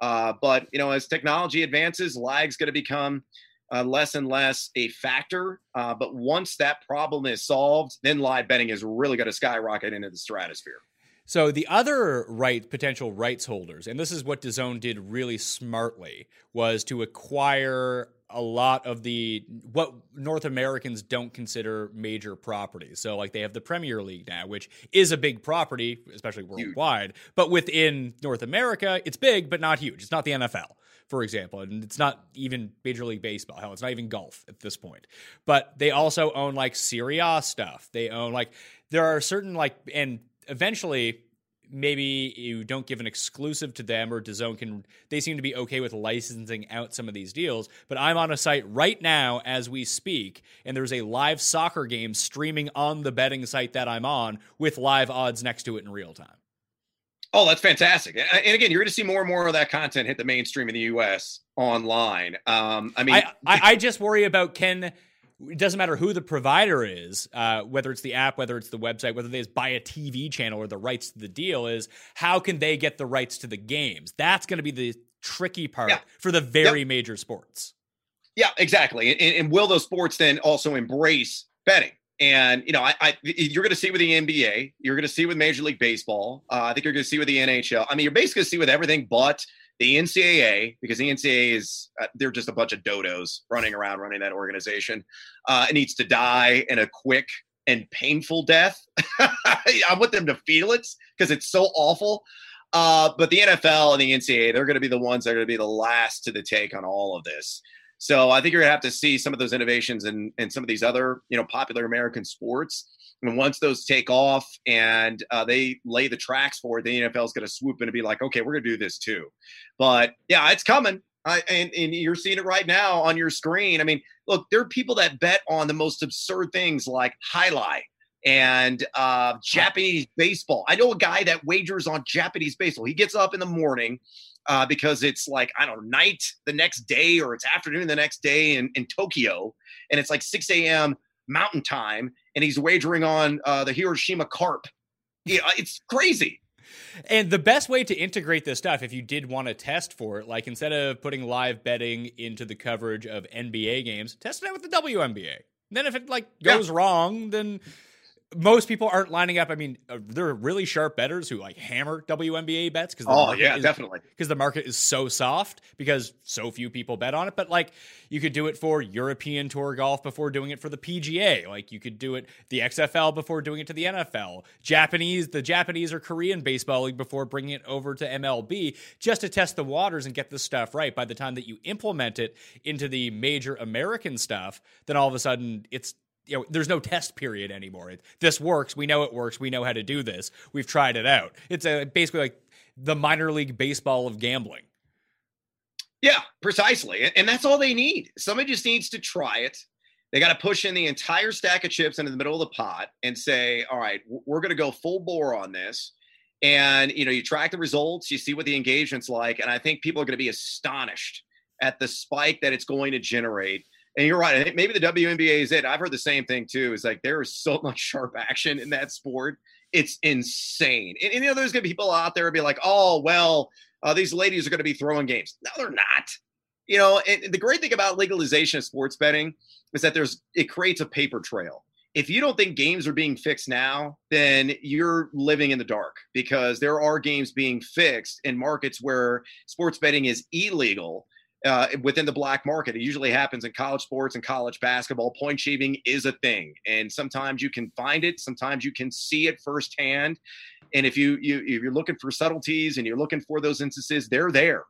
uh, but you know, as technology advances, lag's going to become uh, less and less a factor. Uh, but once that problem is solved, then live betting is really going to skyrocket into the stratosphere. So the other right potential rights holders, and this is what DAZN did really smartly, was to acquire a lot of the what North Americans don't consider major properties. So like they have the Premier League now, which is a big property, especially worldwide. Huge. But within North America, it's big but not huge. It's not the NFL, for example, and it's not even Major League Baseball. Hell, it's not even golf at this point. But they also own like Serie A stuff. They own like there are certain like and eventually maybe you don't give an exclusive to them or DAZN can they seem to be okay with licensing out some of these deals but i'm on a site right now as we speak and there's a live soccer game streaming on the betting site that i'm on with live odds next to it in real time Oh, that's fantastic! And again, you're going to see more and more of that content hit the mainstream in the U.S. online. Um, I mean, I, I, I just worry about can it doesn't matter who the provider is, uh, whether it's the app, whether it's the website, whether they buy a TV channel or the rights to the deal, is how can they get the rights to the games? That's going to be the tricky part Yeah. for the very Yep. major sports. Yeah, exactly. And, and will those sports then also embrace betting? And you know, I, I you're going to see with the NBA, you're going to see with Major League Baseball. Uh, I think you're going to see with the NHL. I mean, you're basically going to see with everything but the NCAA because the NCAA is uh, they're just a bunch of dodos running around running that organization. Uh, it needs to die in a quick and painful death. I want them to feel it because it's so awful. Uh, but the NFL and the NCAA, they're going to be the ones that are going to be the last to the take on all of this. So I think you're going to have to see some of those innovations in, in some of these other, you know, popular American sports. And once those take off and uh, they lay the tracks for it, the NFL is going to swoop in and be like, okay, we're going to do this too. But yeah, it's coming. I, and, and you're seeing it right now on your screen. I mean, look, there are people that bet on the most absurd things like highlight and uh, Japanese baseball. I know a guy that wagers on Japanese baseball. He gets up in the morning uh, because it's like, I don't know, night the next day or it's afternoon the next day in, in Tokyo. And it's like 6 a.m. mountain time. And he's wagering on uh, the Hiroshima carp. Yeah, it's crazy. And the best way to integrate this stuff, if you did want to test for it, like instead of putting live betting into the coverage of NBA games, test it out with the WNBA. Then if it like Yeah. goes wrong, then most people aren't lining up. I mean, uh, there are really sharp bettors who like hammer WNBA bets because Oh, yeah, definitely. because the market is so soft because so few people bet on it. But like you could do it for European Tour golf before doing it for the PGA. Like you could do it the XFL before doing it to the NFL. Japanese, the Japanese or Korean baseball league before bringing it over to MLB just to test the waters and get this stuff right. By the time that you implement it into the major American stuff, then all of a sudden it's you know, there's no test period anymore. It, this works. We know it works. We know how to do this. We've tried it out. It's a basically like the minor league baseball of gambling. Yeah, precisely. And- And that's all they need. Somebody just needs to try it. They got to push in the entire stack of chips into the middle of the pot and say, all right, we're going to go full bore on this. And, you know, you track the results, you see what the engagement's like. And I think people are going to be astonished at the spike that it's going to generate. And you're right. Maybe the WNBA is it. I've heard the same thing too. Is like there is so much sharp action in that sport. It's insane. And, and you know, there's to be people out there be like, oh, well, uh, these ladies are to be throwing games. No, they're not. You know, and the great thing about legalization of sports betting is that there's it creates a paper trail. If you don't think games are being fixed now, then you're living in the dark because there are games being fixed in markets where sports betting is illegal uh, within the black market. It usually happens in college sports and college basketball. Point shaving is a thing, and sometimes you can find it, sometimes you can see it firsthand. And if you, you if you're looking for subtleties and you're looking for those instances, they're there.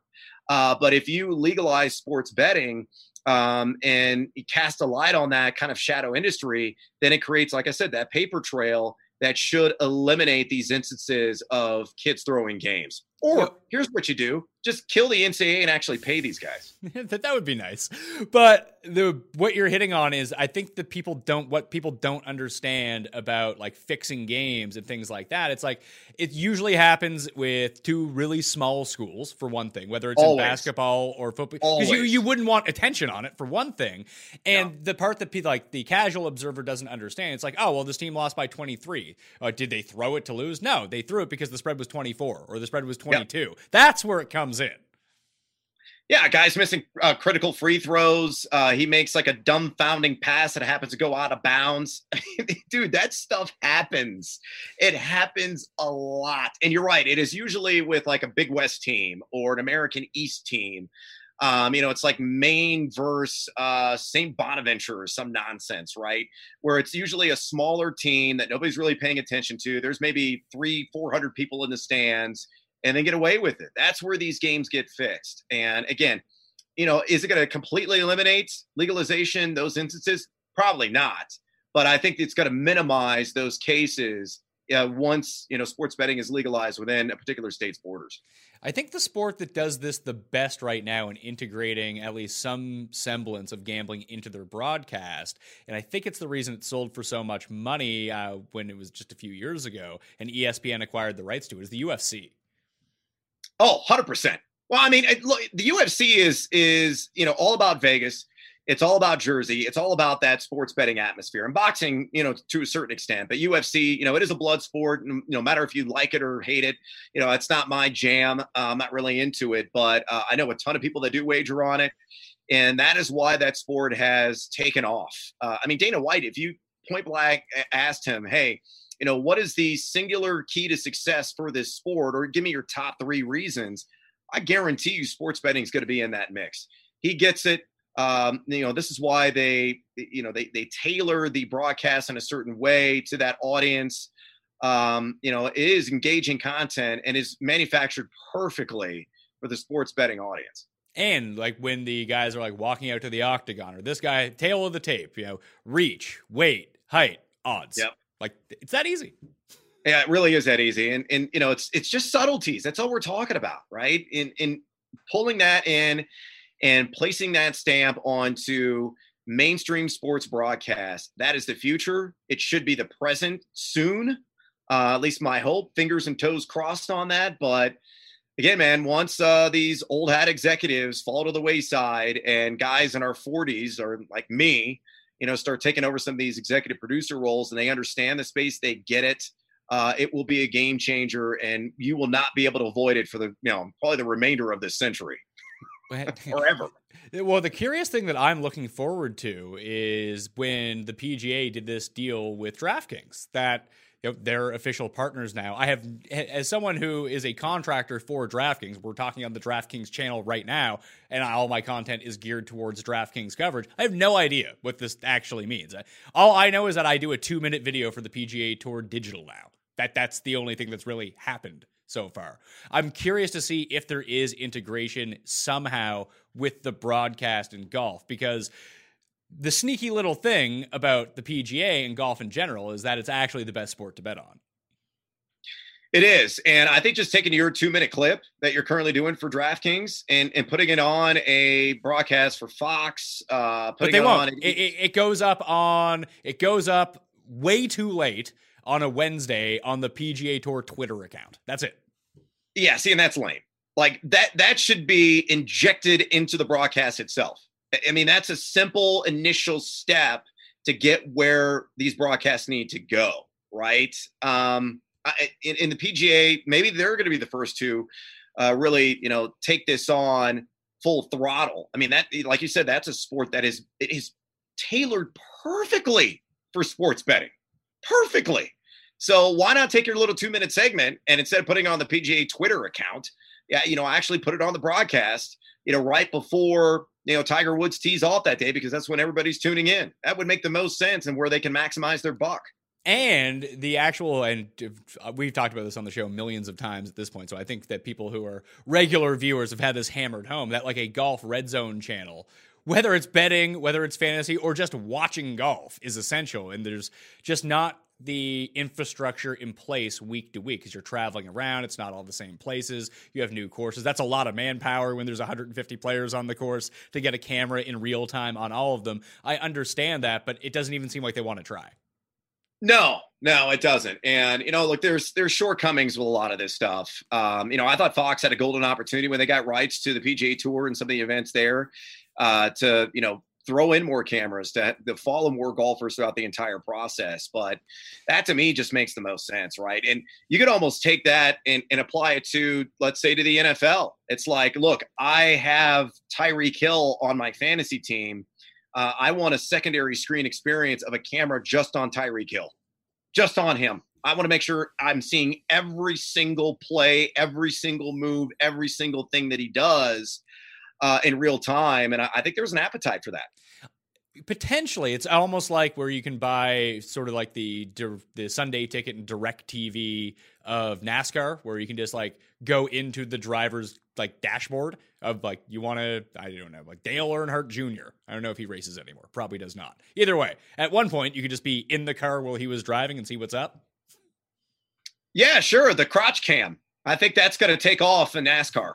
Uh, but if you legalize sports betting um, and cast a light on that kind of shadow industry, then it creates, like I said, that paper trail that should eliminate these instances of kids throwing games. Or Yeah. here's what you do: just kill the NCAA and actually pay these guys. that that would be nice. But the what you're hitting on is I think that people don't what people don't understand about like fixing games and things like that. It's like it usually happens with two really small schools for one thing, whether it's Always. in basketball or football. Because you, you wouldn't want attention on it for one thing. And the part that people like the casual observer doesn't understand, it's like, oh well, this team lost by 23. Uh, did they throw it to lose? No, they threw it because the spread was 24 or the spread was 22. That's where it comes in. Yeah, guy's missing uh, critical free throws. Uh, he makes like a dumbfounding pass that happens to go out of bounds. Dude, that stuff happens. It happens a lot. And you're right. It is usually with like a Big West team or an American East team. Um, you know, it's like Maine versus uh, St. Bonaventure or some nonsense, right? Where it's usually a smaller team that nobody's really paying attention to. There's maybe three, 400 people in the stands and they get away with it. That's where these games get fixed. And again, you know, is it going to completely eliminate legalization, those instances? Probably not. But I think it's going to minimize those cases uh, once you know sports betting is legalized within a particular state's borders. I think the sport that does this the best right now in integrating at least some semblance of gambling into their broadcast, and I think it's the reason it sold for so much money uh, when it was just a few years ago, and ESPN acquired the rights to it, is the UFC. Oh, 100%. Well, I mean, look, the UFC is is you know all about Vegas. It's all about Jersey. It's all about that sports betting atmosphere and boxing, you know, to a certain extent. But UFC, you know, it is a blood sport. No matter if you like it or hate it, you know, it's not my jam. Uh, I'm not really into it, but uh, I know a ton of people that do wager on it, and that is why that sport has taken off. Uh, I mean, Dana White, if you point blank asked him, "Hey," you know, what is the singular key to success for this sport, or give me your top three reasons. I guarantee you, sports betting is going to be in that mix. He gets it. Um, you know, this is why they, you know, they they tailor the broadcast in a certain way to that audience. Um, you know, it is engaging content and is manufactured perfectly for the sports betting audience. And like when the guys are like walking out to the octagon, or this guy, tail of the tape, you know, reach, weight, height, odds. Yep. Like it's that easy. Yeah, it really is that easy. And and you know, it's it's just subtleties. That's all we're talking about, right? In in pulling that in and placing that stamp onto mainstream sports broadcast. That is the future. It should be the present soon. Uh, at least my hope. Fingers and toes crossed on that. But again, man, once uh, these old hat executives fall to the wayside and guys in our 40s or like me, you know, start taking over some of these executive producer roles and they understand the space, they get it. Uh, it will be a game changer, and you will not be able to avoid it for the you know probably the remainder of this century. Forever. Well, the curious thing that I'm looking forward to is when the PGA did this deal with DraftKings that you know, they're official partners now. I have, as someone who is a contractor for DraftKings, we're talking on the DraftKings channel right now, and all my content is geared towards DraftKings coverage. I have no idea what this actually means. All I know is that I do a two minute video for the PGA Tour digital now. That that's the only thing that's really happened so far. I'm curious to see if there is integration somehow with the broadcast in golf because the sneaky little thing about the PGA and golf in general is that it's actually the best sport to bet on. It is. And I think just taking your two minute clip that you're currently doing for DraftKings and, and putting it on a broadcast for Fox, uh, but they it won't. On, it, it, it goes up on, it goes up way too late on a Wednesday on the PGA Tour Twitter account. That's it. Yeah, see, and that's lame. Like that that should be injected into the broadcast itself. I mean, that's a simple initial step to get where these broadcasts need to go, right? Um, in, in the PGA, maybe they're going to be the first to uh, really, you know, take this on full throttle. I mean, that, like you said, that's a sport that is it is tailored perfectly for sports betting, perfectly. So why not take your little two minute segment and instead of putting on the PGA Twitter account, yeah, you know, I actually put it on the broadcast, you know, right before you know Tiger Woods tees off that day because that's when everybody's tuning in. That would make the most sense and where they can maximize their buck. And the actual, and uh, we've talked about this on the show millions of times at this point. So I think that people who are regular viewers have had this hammered home that like a golf red zone channel whether it's betting, whether it's fantasy, or just watching golf is essential. And there's just not the infrastructure in place week to week because you're traveling around. It's not all the same places. You have new courses. That's a lot of manpower when there's 150 players on the course to get a camera in real time on all of them. I understand that, but it doesn't even seem like they want to try. No, no, it doesn't. And you know, look, there's there's shortcomings with a lot of this stuff. Um, you know, I thought Fox had a golden opportunity when they got rights to the PGA Tour and some of the events there uh, to you know throw in more cameras to, to follow more golfers throughout the entire process. But that to me just makes the most sense, right? And you could almost take that and, and apply it to, let's say, to the NFL. It's like, look, I have Tyreek Hill on my fantasy team. Uh, I want a secondary screen experience of a camera just on Tyreek Hill, just on him. I want to make sure I'm seeing every single play, every single move, every single thing that he does uh, in real time. And I, I think there's an appetite for that potentially it's almost like where you can buy sort of like the the Sunday ticket and direct TV of NASCAR where you can just like go into the driver's like dashboard of like you want to I don't know like Dale Earnhardt Jr. I don't know if he races anymore probably does not either way at one point you could just be in the car while he was driving and see what's up Yeah, sure. The crotch cam. I think that's going to take off in NASCAR.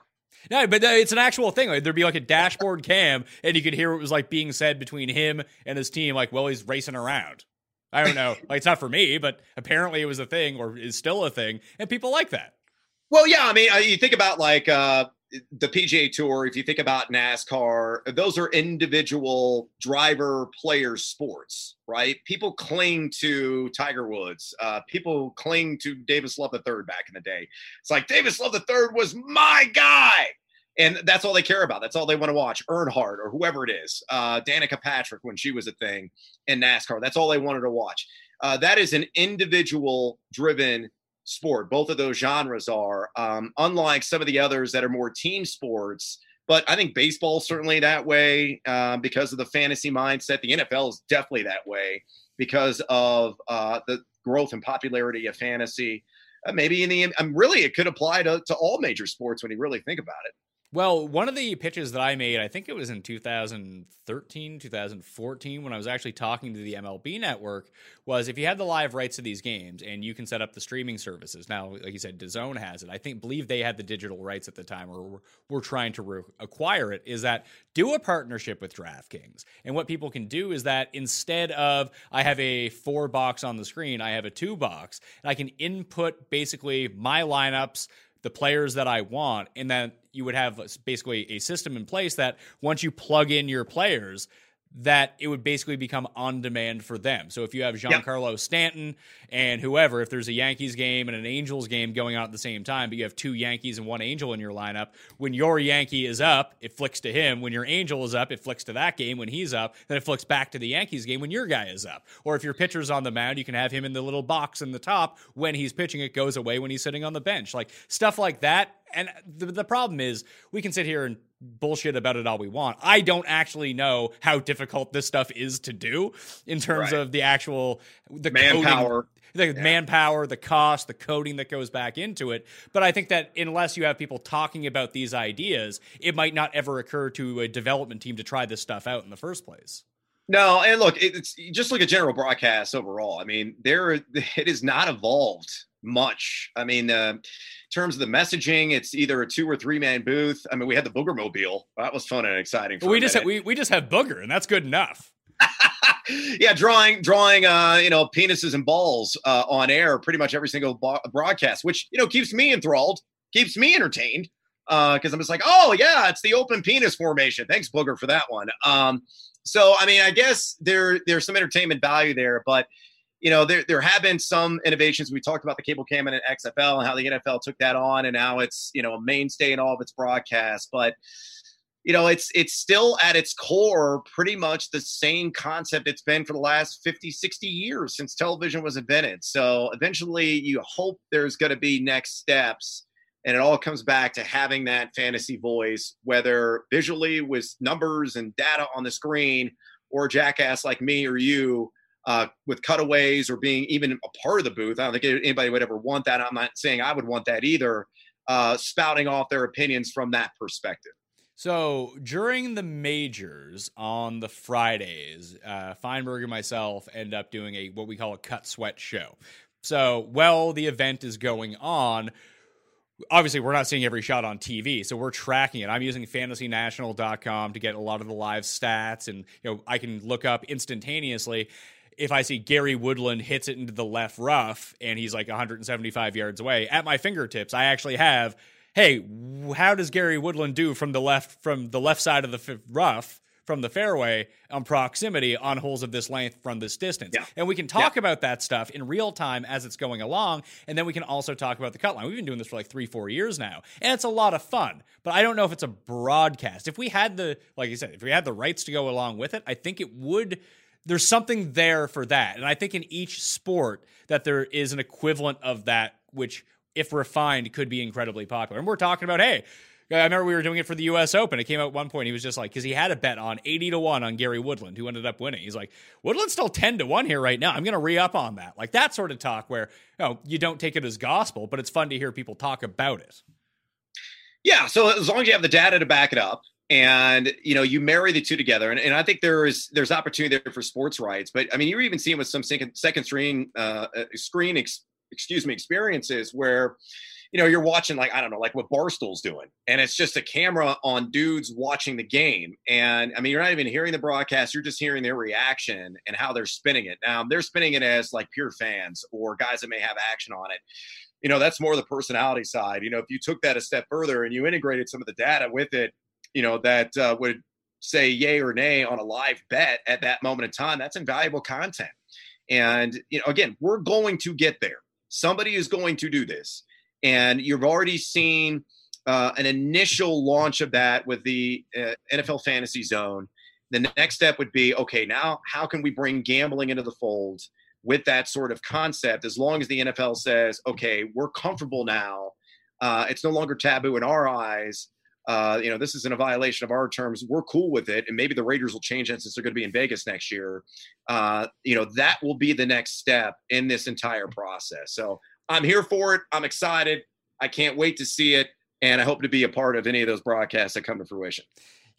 No, but uh, it's an actual thing. Like, there'd be like a dashboard cam, and you could hear what was like being said between him and his team, like, well, he's racing around. I don't know. like, it's not for me, but apparently it was a thing or is still a thing, and people like that. Well, yeah. I mean, uh, you think about like uh, the PGA Tour, if you think about NASCAR, those are individual driver player sports, right? People cling to Tiger Woods. Uh, people cling to Davis Love III back in the day. It's like Davis Love III was my guy. And that's all they care about. That's all they want to watch. Earnhardt or whoever it is, uh, Danica Patrick when she was a thing in NASCAR. That's all they wanted to watch. Uh, that is an individual driven sport. Both of those genres are, um, unlike some of the others that are more team sports. But I think baseball certainly that way uh, because of the fantasy mindset. The NFL is definitely that way because of uh, the growth and popularity of fantasy. Uh, maybe in the, um, really, it could apply to, to all major sports when you really think about it. Well, one of the pitches that I made, I think it was in 2013, 2014, when I was actually talking to the MLB network, was if you had the live rights to these games and you can set up the streaming services. Now, like you said, DAZN has it. I think believe they had the digital rights at the time, or were, were trying to re- acquire it. Is that do a partnership with DraftKings? And what people can do is that instead of I have a four box on the screen, I have a two box, and I can input basically my lineups the players that I want, and then you would have uh, basically a system in place that once you plug in your players, that it would basically become on demand for them. So if you have Giancarlo Stanton and whoever, if there's a Yankees game and an Angels game going on at the same time, but you have two Yankees and one Angel in your lineup, when your Yankee is up, it flicks to him. When your Angel is up, it flicks to that game. When he's up, then it flicks back to the Yankees game when your guy is up. Or if your pitcher's on the mound, you can have him in the little box in the top when he's pitching. It goes away when he's sitting on the bench. Like stuff like that and the, the problem is we can sit here and bullshit about it all we want. I don't actually know how difficult this stuff is to do in terms right. of the actual the manpower. Coding, the yeah. manpower, the cost, the coding that goes back into it. But I think that unless you have people talking about these ideas, it might not ever occur to a development team to try this stuff out in the first place. No, and look, it's just look at general broadcast overall. I mean, there it is not evolved much. I mean, uh, terms of the messaging, it's either a two or three man booth. I mean, we had the Booger Mobile. That was fun and exciting. We just have, we we just have Booger, and that's good enough. yeah, drawing drawing uh, you know penises and balls uh, on air pretty much every single broadcast, which you know keeps me enthralled, keeps me entertained because uh, I'm just like, oh yeah, it's the open penis formation. Thanks, Booger, for that one. Um, so I mean, I guess there there's some entertainment value there, but you know, there, there have been some innovations. We talked about the cable cam and XFL and how the NFL took that on, and now it's you know a mainstay in all of its broadcasts. But you know, it's it's still at its core pretty much the same concept it's been for the last 50, 60 years since television was invented. So eventually, you hope there's going to be next steps. And it all comes back to having that fantasy voice, whether visually with numbers and data on the screen, or jackass like me or you uh, with cutaways or being even a part of the booth. I don't think anybody would ever want that. I'm not saying I would want that either. Uh, spouting off their opinions from that perspective. So during the majors on the Fridays, uh, Fienberg and myself end up doing a what we call a cut sweat show. So while the event is going on, obviously we're not seeing every shot on TV, so we're tracking it. I'm using fantasynational.com to get a lot of the live stats and you know I can look up instantaneously if I see Gary Woodland hits it into the left rough and he's like 175 yards away, at my fingertips, I actually have, hey, how does Gary Woodland do from the left from the left side of the f- rough? From the fairway on proximity on holes of this length from this distance. Yeah. And we can talk yeah. about that stuff in real time as it's going along. And then we can also talk about the cut line. We've been doing this for like three, four years now. And it's a lot of fun. But I don't know if it's a broadcast. If we had the, like you said, if we had the rights to go along with it, I think it would there's something there for that. And I think in each sport that there is an equivalent of that, which, if refined, could be incredibly popular. And we're talking about, hey, I remember we were doing it for the U.S. Open. It came out at one point. He was just like, because he had a bet on 80 to 1 on Gary Woodland, who ended up winning. He's like, Woodland's still 10 to 1 here right now. I'm going to re up on that. Like that sort of talk where you, know, you don't take it as gospel, but it's fun to hear people talk about it. Yeah. So as long as you have the data to back it up, and you know you marry the two together and, and i think there is there's opportunity there for sports rights but i mean you're even seeing with some second, second screen uh, uh, screen ex, excuse me, experiences where you know, you're watching like I don't know, like what Barstool's doing, and it's just a camera on dudes watching the game. And I mean, you're not even hearing the broadcast; you're just hearing their reaction and how they're spinning it. Now they're spinning it as like pure fans or guys that may have action on it. You know, that's more the personality side. You know, if you took that a step further and you integrated some of the data with it, you know, that uh, would say yay or nay on a live bet at that moment in time, that's invaluable content. And you know, again, we're going to get there. Somebody is going to do this and you've already seen uh, an initial launch of that with the uh, NFL Fantasy Zone. The next step would be okay, now how can we bring gambling into the fold with that sort of concept? As long as the NFL says, okay, we're comfortable now, uh, it's no longer taboo in our eyes. Uh, you know, this isn't a violation of our terms. We're cool with it, and maybe the Raiders will change it since they're going to be in Vegas next year. Uh, you know, that will be the next step in this entire process. So I'm here for it. I'm excited. I can't wait to see it. And I hope to be a part of any of those broadcasts that come to fruition.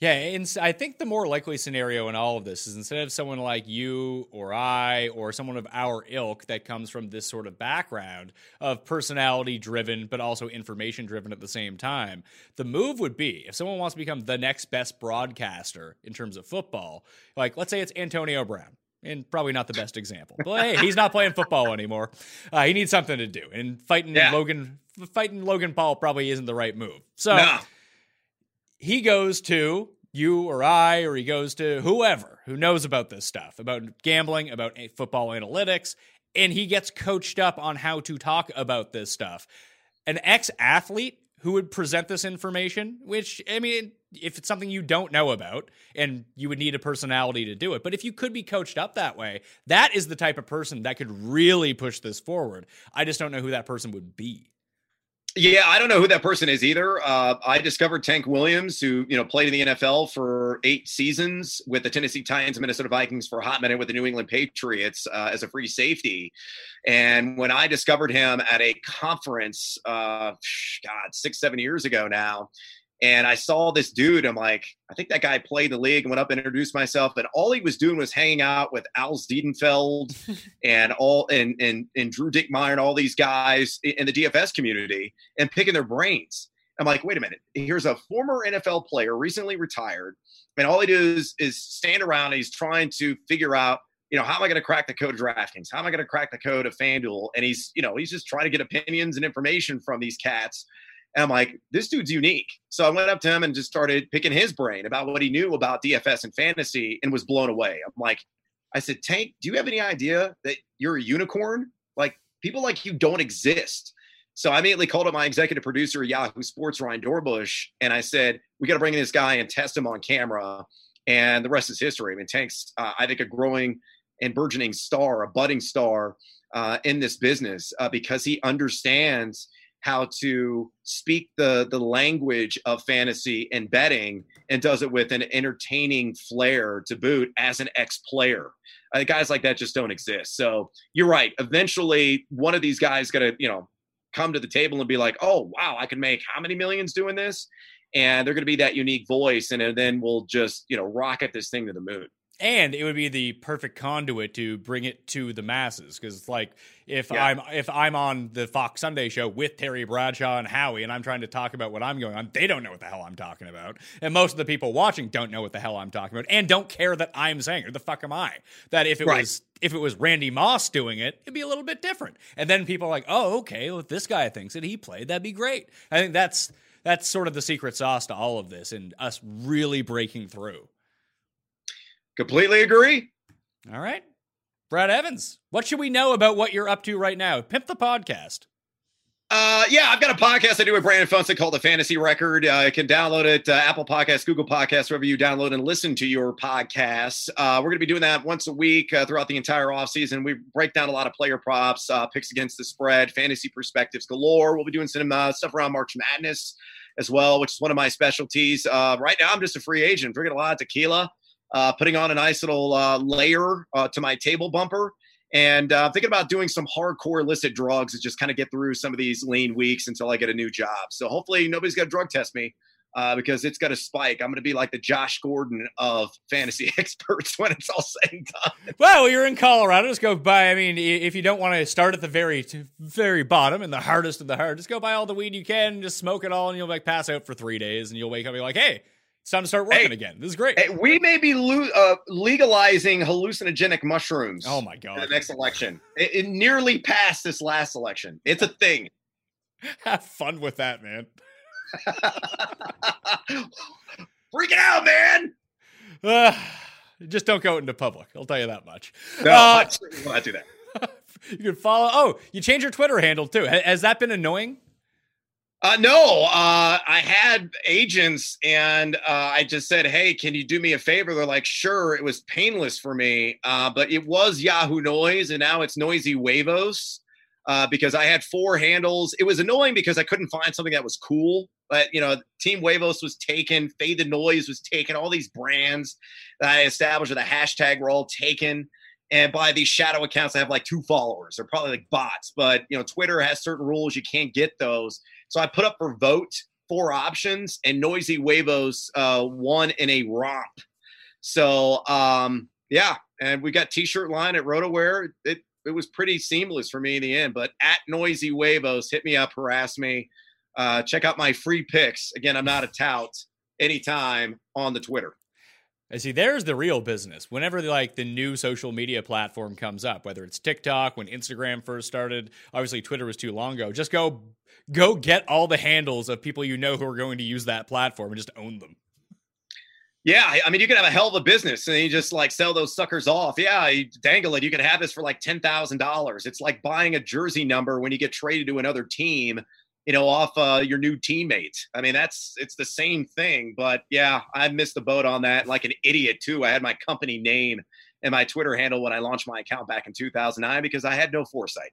Yeah, and I think the more likely scenario in all of this is instead of someone like you or I or someone of our ilk that comes from this sort of background of personality driven but also information driven at the same time, the move would be if someone wants to become the next best broadcaster in terms of football, like let's say it's Antonio Brown and probably not the best example. But hey, he's not playing football anymore. Uh, he needs something to do, and fighting yeah. Logan, fighting Logan Paul probably isn't the right move. So no. He goes to you or I, or he goes to whoever who knows about this stuff, about gambling, about football analytics, and he gets coached up on how to talk about this stuff. An ex athlete who would present this information, which, I mean, if it's something you don't know about and you would need a personality to do it. But if you could be coached up that way, that is the type of person that could really push this forward. I just don't know who that person would be. Yeah, I don't know who that person is either. Uh, I discovered Tank Williams, who you know played in the NFL for eight seasons with the Tennessee Titans, and Minnesota Vikings for a hot minute with the New England Patriots uh, as a free safety. And when I discovered him at a conference, uh, God, six seven years ago now, and I saw this dude. I'm like, I think that guy played the league and went up and introduced myself. And all he was doing was hanging out with Al Zeidenfeld and all and and and Drew Dinkmeyer and all these guys in the DFS community and picking their brains. I'm like, wait a minute. Here's a former NFL player, recently retired, and all he does is stand around and he's trying to figure out, you know, how am I going to crack the code of DraftKings? How am I going to crack the code of FanDuel? And he's, you know, he's just trying to get opinions and information from these cats and I'm like, this dude's unique. So I went up to him and just started picking his brain about what he knew about DFS and fantasy and was blown away. I'm like, I said, Tank, do you have any idea that you're a unicorn? Like, people like you don't exist. So I immediately called up my executive producer, Yahoo Sports, Ryan Dorbush, and I said, we got to bring in this guy and test him on camera. And the rest is history. I mean, Tank's, uh, I think, a growing and burgeoning star, a budding star uh, in this business uh, because he understands – how to speak the the language of fantasy and betting and does it with an entertaining flair to boot as an ex-player uh, guys like that just don't exist. So you're right. Eventually one of these guys gonna you know come to the table and be like oh wow i can make how many millions doing this? And they're to be that unique voice and then we'll just you know rocket this thing to the moon and it would be the perfect conduit to bring it to the masses because like if yeah. i'm if i'm on the fox sunday show with terry bradshaw and howie and i'm trying to talk about what i'm going on they don't know what the hell i'm talking about. And most of the people watching don't know what the hell i'm talking about and don't care that i'm saying or the fuck am i? That if it right. was if it was randy moss doing it it'd be a little bit different. And then people are like oh okay well if this guy thinks that he played that'd be great. I think that's that's sort of the secret sauce to all of this and us really breaking through Completely agree. All right. Brad Evans, what should we know about what you're up to right now? Pimp the podcast. Uh, yeah, I've got a podcast I do with Brandon Funston called The Fantasy Record. Uh, you can download it, uh, Apple Podcasts, Google Podcasts, wherever you download and listen to your podcasts. Uh, we're going to be doing that once a week uh, throughout the entire offseason. We break down a lot of player props, uh, picks against the spread, fantasy perspectives galore. We'll be doing some uh, stuff around March Madness as well, which is one of my specialties. Uh, right now, I'm just a free agent, drinking a lot of tequila uh, putting on a nice little uh, layer uh, to my table bumper. And uh, thinking about doing some hardcore illicit drugs to just kind of get through some of these lean weeks until I get a new job. So hopefully nobody's going to drug test me uh, because it's going to spike. I'm going to be like the Josh Gordon of fantasy experts when it's all said and done. Well, you're in Colorado. Just go buy. I mean, if you don't want to start at the very, very bottom and the hardest of the hard, just go buy all the weed you can, just smoke it all, and you'll like pass out for three days, and you'll wake up and be like, hey. It's time to start working Hey. again. This is great. Hey, we may be lo- uh, legalizing hallucinogenic mushrooms. oh my in god! the next election. It, it nearly passed this last election. It's a thing. Have fun with that, man. Freaking out, man. Uh, just don't go into public. I'll tell you that much. No, Uh, I will not do that. you can follow. Oh, you change your Twitter handle too. Has that been annoying? Uh, no, uh, I had agents and uh, I just said, hey, can you do me a favor? They're like, sure. It was painless for me, uh, but it was Yahoo Noise and now it's Noisy Wavos uh, because I had four handles. It was annoying because I couldn't find something that was cool. But, you know, Team Wavos was taken, Fade the Noise was taken, all these brands that I established with a hashtag were all taken. And by these shadow accounts, I have like two followers. They're probably like bots, but you know, Twitter has certain rules. You can't get those. So I put up for vote four options, and Noisy Wavos uh, won in a romp. So um, yeah, and we got T-shirt line at RotoWear. It it was pretty seamless for me in the end. But at Noisy Wavos, hit me up, harass me. Uh, check out my free picks. Again, I'm not a tout. Anytime on the Twitter. I see. There's the real business. Whenever like the new social media platform comes up, whether it's TikTok, when Instagram first started, obviously Twitter was too long ago. Just go, go get all the handles of people you know who are going to use that platform and just own them. Yeah, I- I mean, you could have a hell of a business and you just like sell those suckers off. Yeah, you dangle it. You could have this for like ten thousand dollars. It's like buying a jersey number when you get traded to another team, you know, off uh, your new teammate. I mean, that's it's the same thing. But yeah, I missed the boat on that, like an idiot too. I had my company name and my Twitter handle when I launched my account back in 2009 because I had no foresight.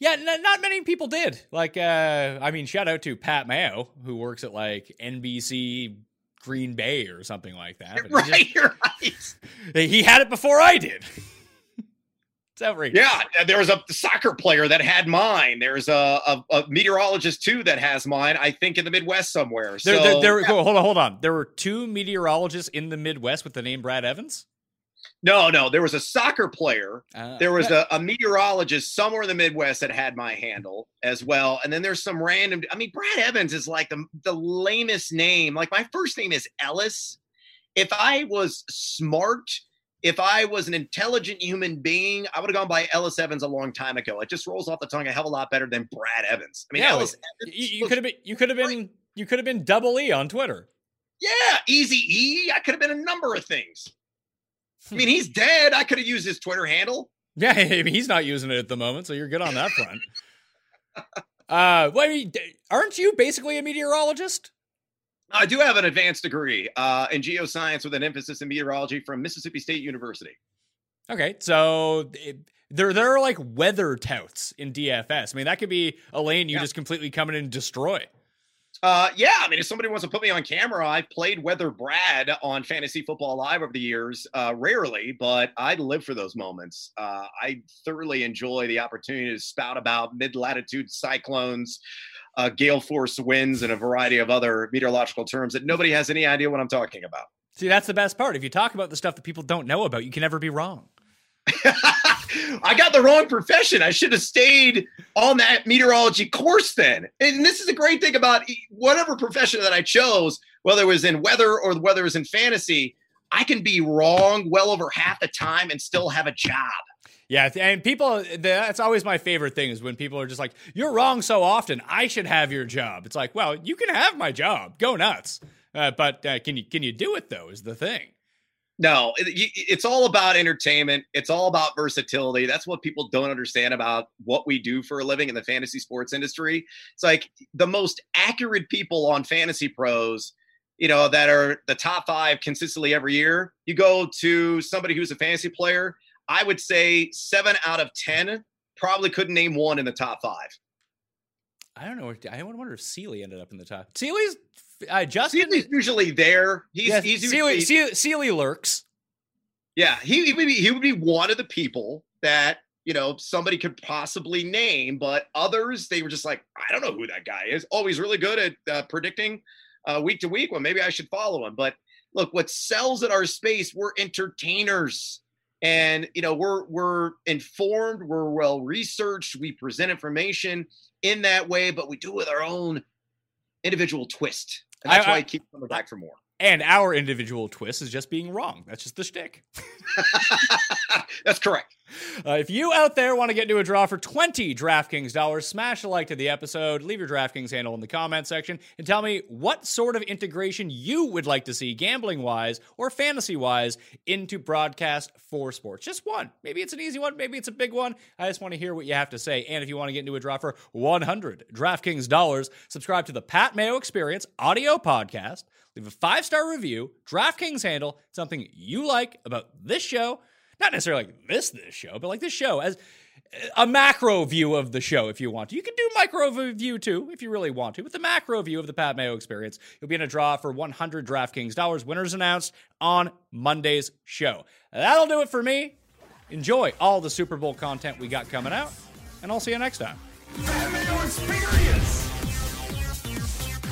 Yeah, n- not many people did. Like, uh, I mean, shout out to Pat Mayo, who works at like NBC Green Bay or something like that. But Right, just- you're right. He had it before I did. Yeah, there was a soccer player that had mine. There's a, a, a meteorologist too that has mine. I think in the Midwest somewhere. So There, there, there, yeah. hold on, hold on. There were two meteorologists in the Midwest with the name Brad Evans. no, no, there was a soccer player. Uh, There was a, a meteorologist somewhere in the Midwest that had my handle as well. And then there's some random. I mean, Brad Evans is like the the lamest name. Like my first name is Ellis. If I was smart, if I was an intelligent human being, I would have gone by Ellis Evans a long time ago. It just rolls off the tongue a hell of a lot better than Brad Evans. I mean, Yeah, Ellis You, Evans. you could have been. You could have been. You could have been double E on Twitter. Yeah, Easy E. I could have been a number of things. I mean, he's dead. I could have used his Twitter handle. Yeah, I mean, he's not using it at the moment, so you're good on that front. uh, well, I mean, aren't you basically a meteorologist? I do have an advanced degree uh, in geoscience with an emphasis in meteorology from Mississippi State University. Okay, so it, there there are like weather touts in DFS. I mean, that could be a lane you Yeah. just completely come in and destroy. Uh, yeah, I mean, if somebody wants to put me on camera, I've played Weather Brad on Fantasy Football Live over the years. Uh, rarely, but I live for those moments. Uh, I thoroughly enjoy the opportunity to spout about mid-latitude cyclones, uh, gale force winds, and a variety of other meteorological terms that nobody has any idea what I'm talking about. See, that's the best part. If you talk about the stuff that people don't know about, you can never be wrong. I got the wrong profession. I should have stayed on that meteorology course then. And this is a great thing about whatever profession that I chose, whether it was in weather or whether it was in fantasy, I can be wrong well over half the time and still have a job. Yeah, and people, that's always my favorite thing is when people are just like, "You're wrong so often. I should have your job." It's like, well, you can have my job. Go nuts. Uh, but uh, can you can you do it though? Is the thing. No, it- it's all about entertainment. It's all about versatility. That's what people don't understand about what we do for a living in the fantasy sports industry. It's like the most accurate people on Fantasy Pros, you know, that are the top five consistently every year. You go to somebody who's a fantasy player, I would say seven out of 10 probably couldn't name one in the top five. I don't know. where- I wonder if Sealy ended up in the top. Sealy's uh, Justin. Sealy's usually there. He's, yeah, he's Sealy, usually- Sealy, Sealy lurks. Yeah, he, he would be he would be one of the people that you know somebody could possibly name, but others they were just like, I don't know who that guy is. Oh, he's really good at uh, predicting uh, week to week. Well, maybe I should follow him. But look, what sells at our space, we're entertainers. And you know, we're we're informed, we're well researched, we present information in that way, but we do it with our own individual twist. And that's I- why I- I keep coming back for more. And our individual twist is just being wrong. That's just the shtick. that's correct. Uh, if you out there want to get into a draw for 20 DraftKings dollars, smash a like to the episode, leave your DraftKings handle in the comment section, and tell me what sort of integration you would like to see gambling wise or fantasy wise into broadcast for sports. Just one. Maybe it's an easy one, maybe it's a big one. I just want to hear what you have to say. And if you want to get into a draw for 100 DraftKings dollars, subscribe to the Pat Mayo Experience audio podcast. Leave a five star review, DraftKings handle, something you like about this show. Not necessarily like this this show, but like this show as a macro view of the show if you want to. You can do micro view too if you really want to. With the macro view of the Pat Mayo experience, you'll be in a draw for 100 DraftKings dollars. Winners announced on Monday's show. That'll do it for me. Enjoy all the Super Bowl content we got coming out, and I'll see you next time. Pat Mayo Experience.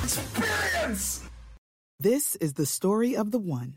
Experience. This is the story of the one.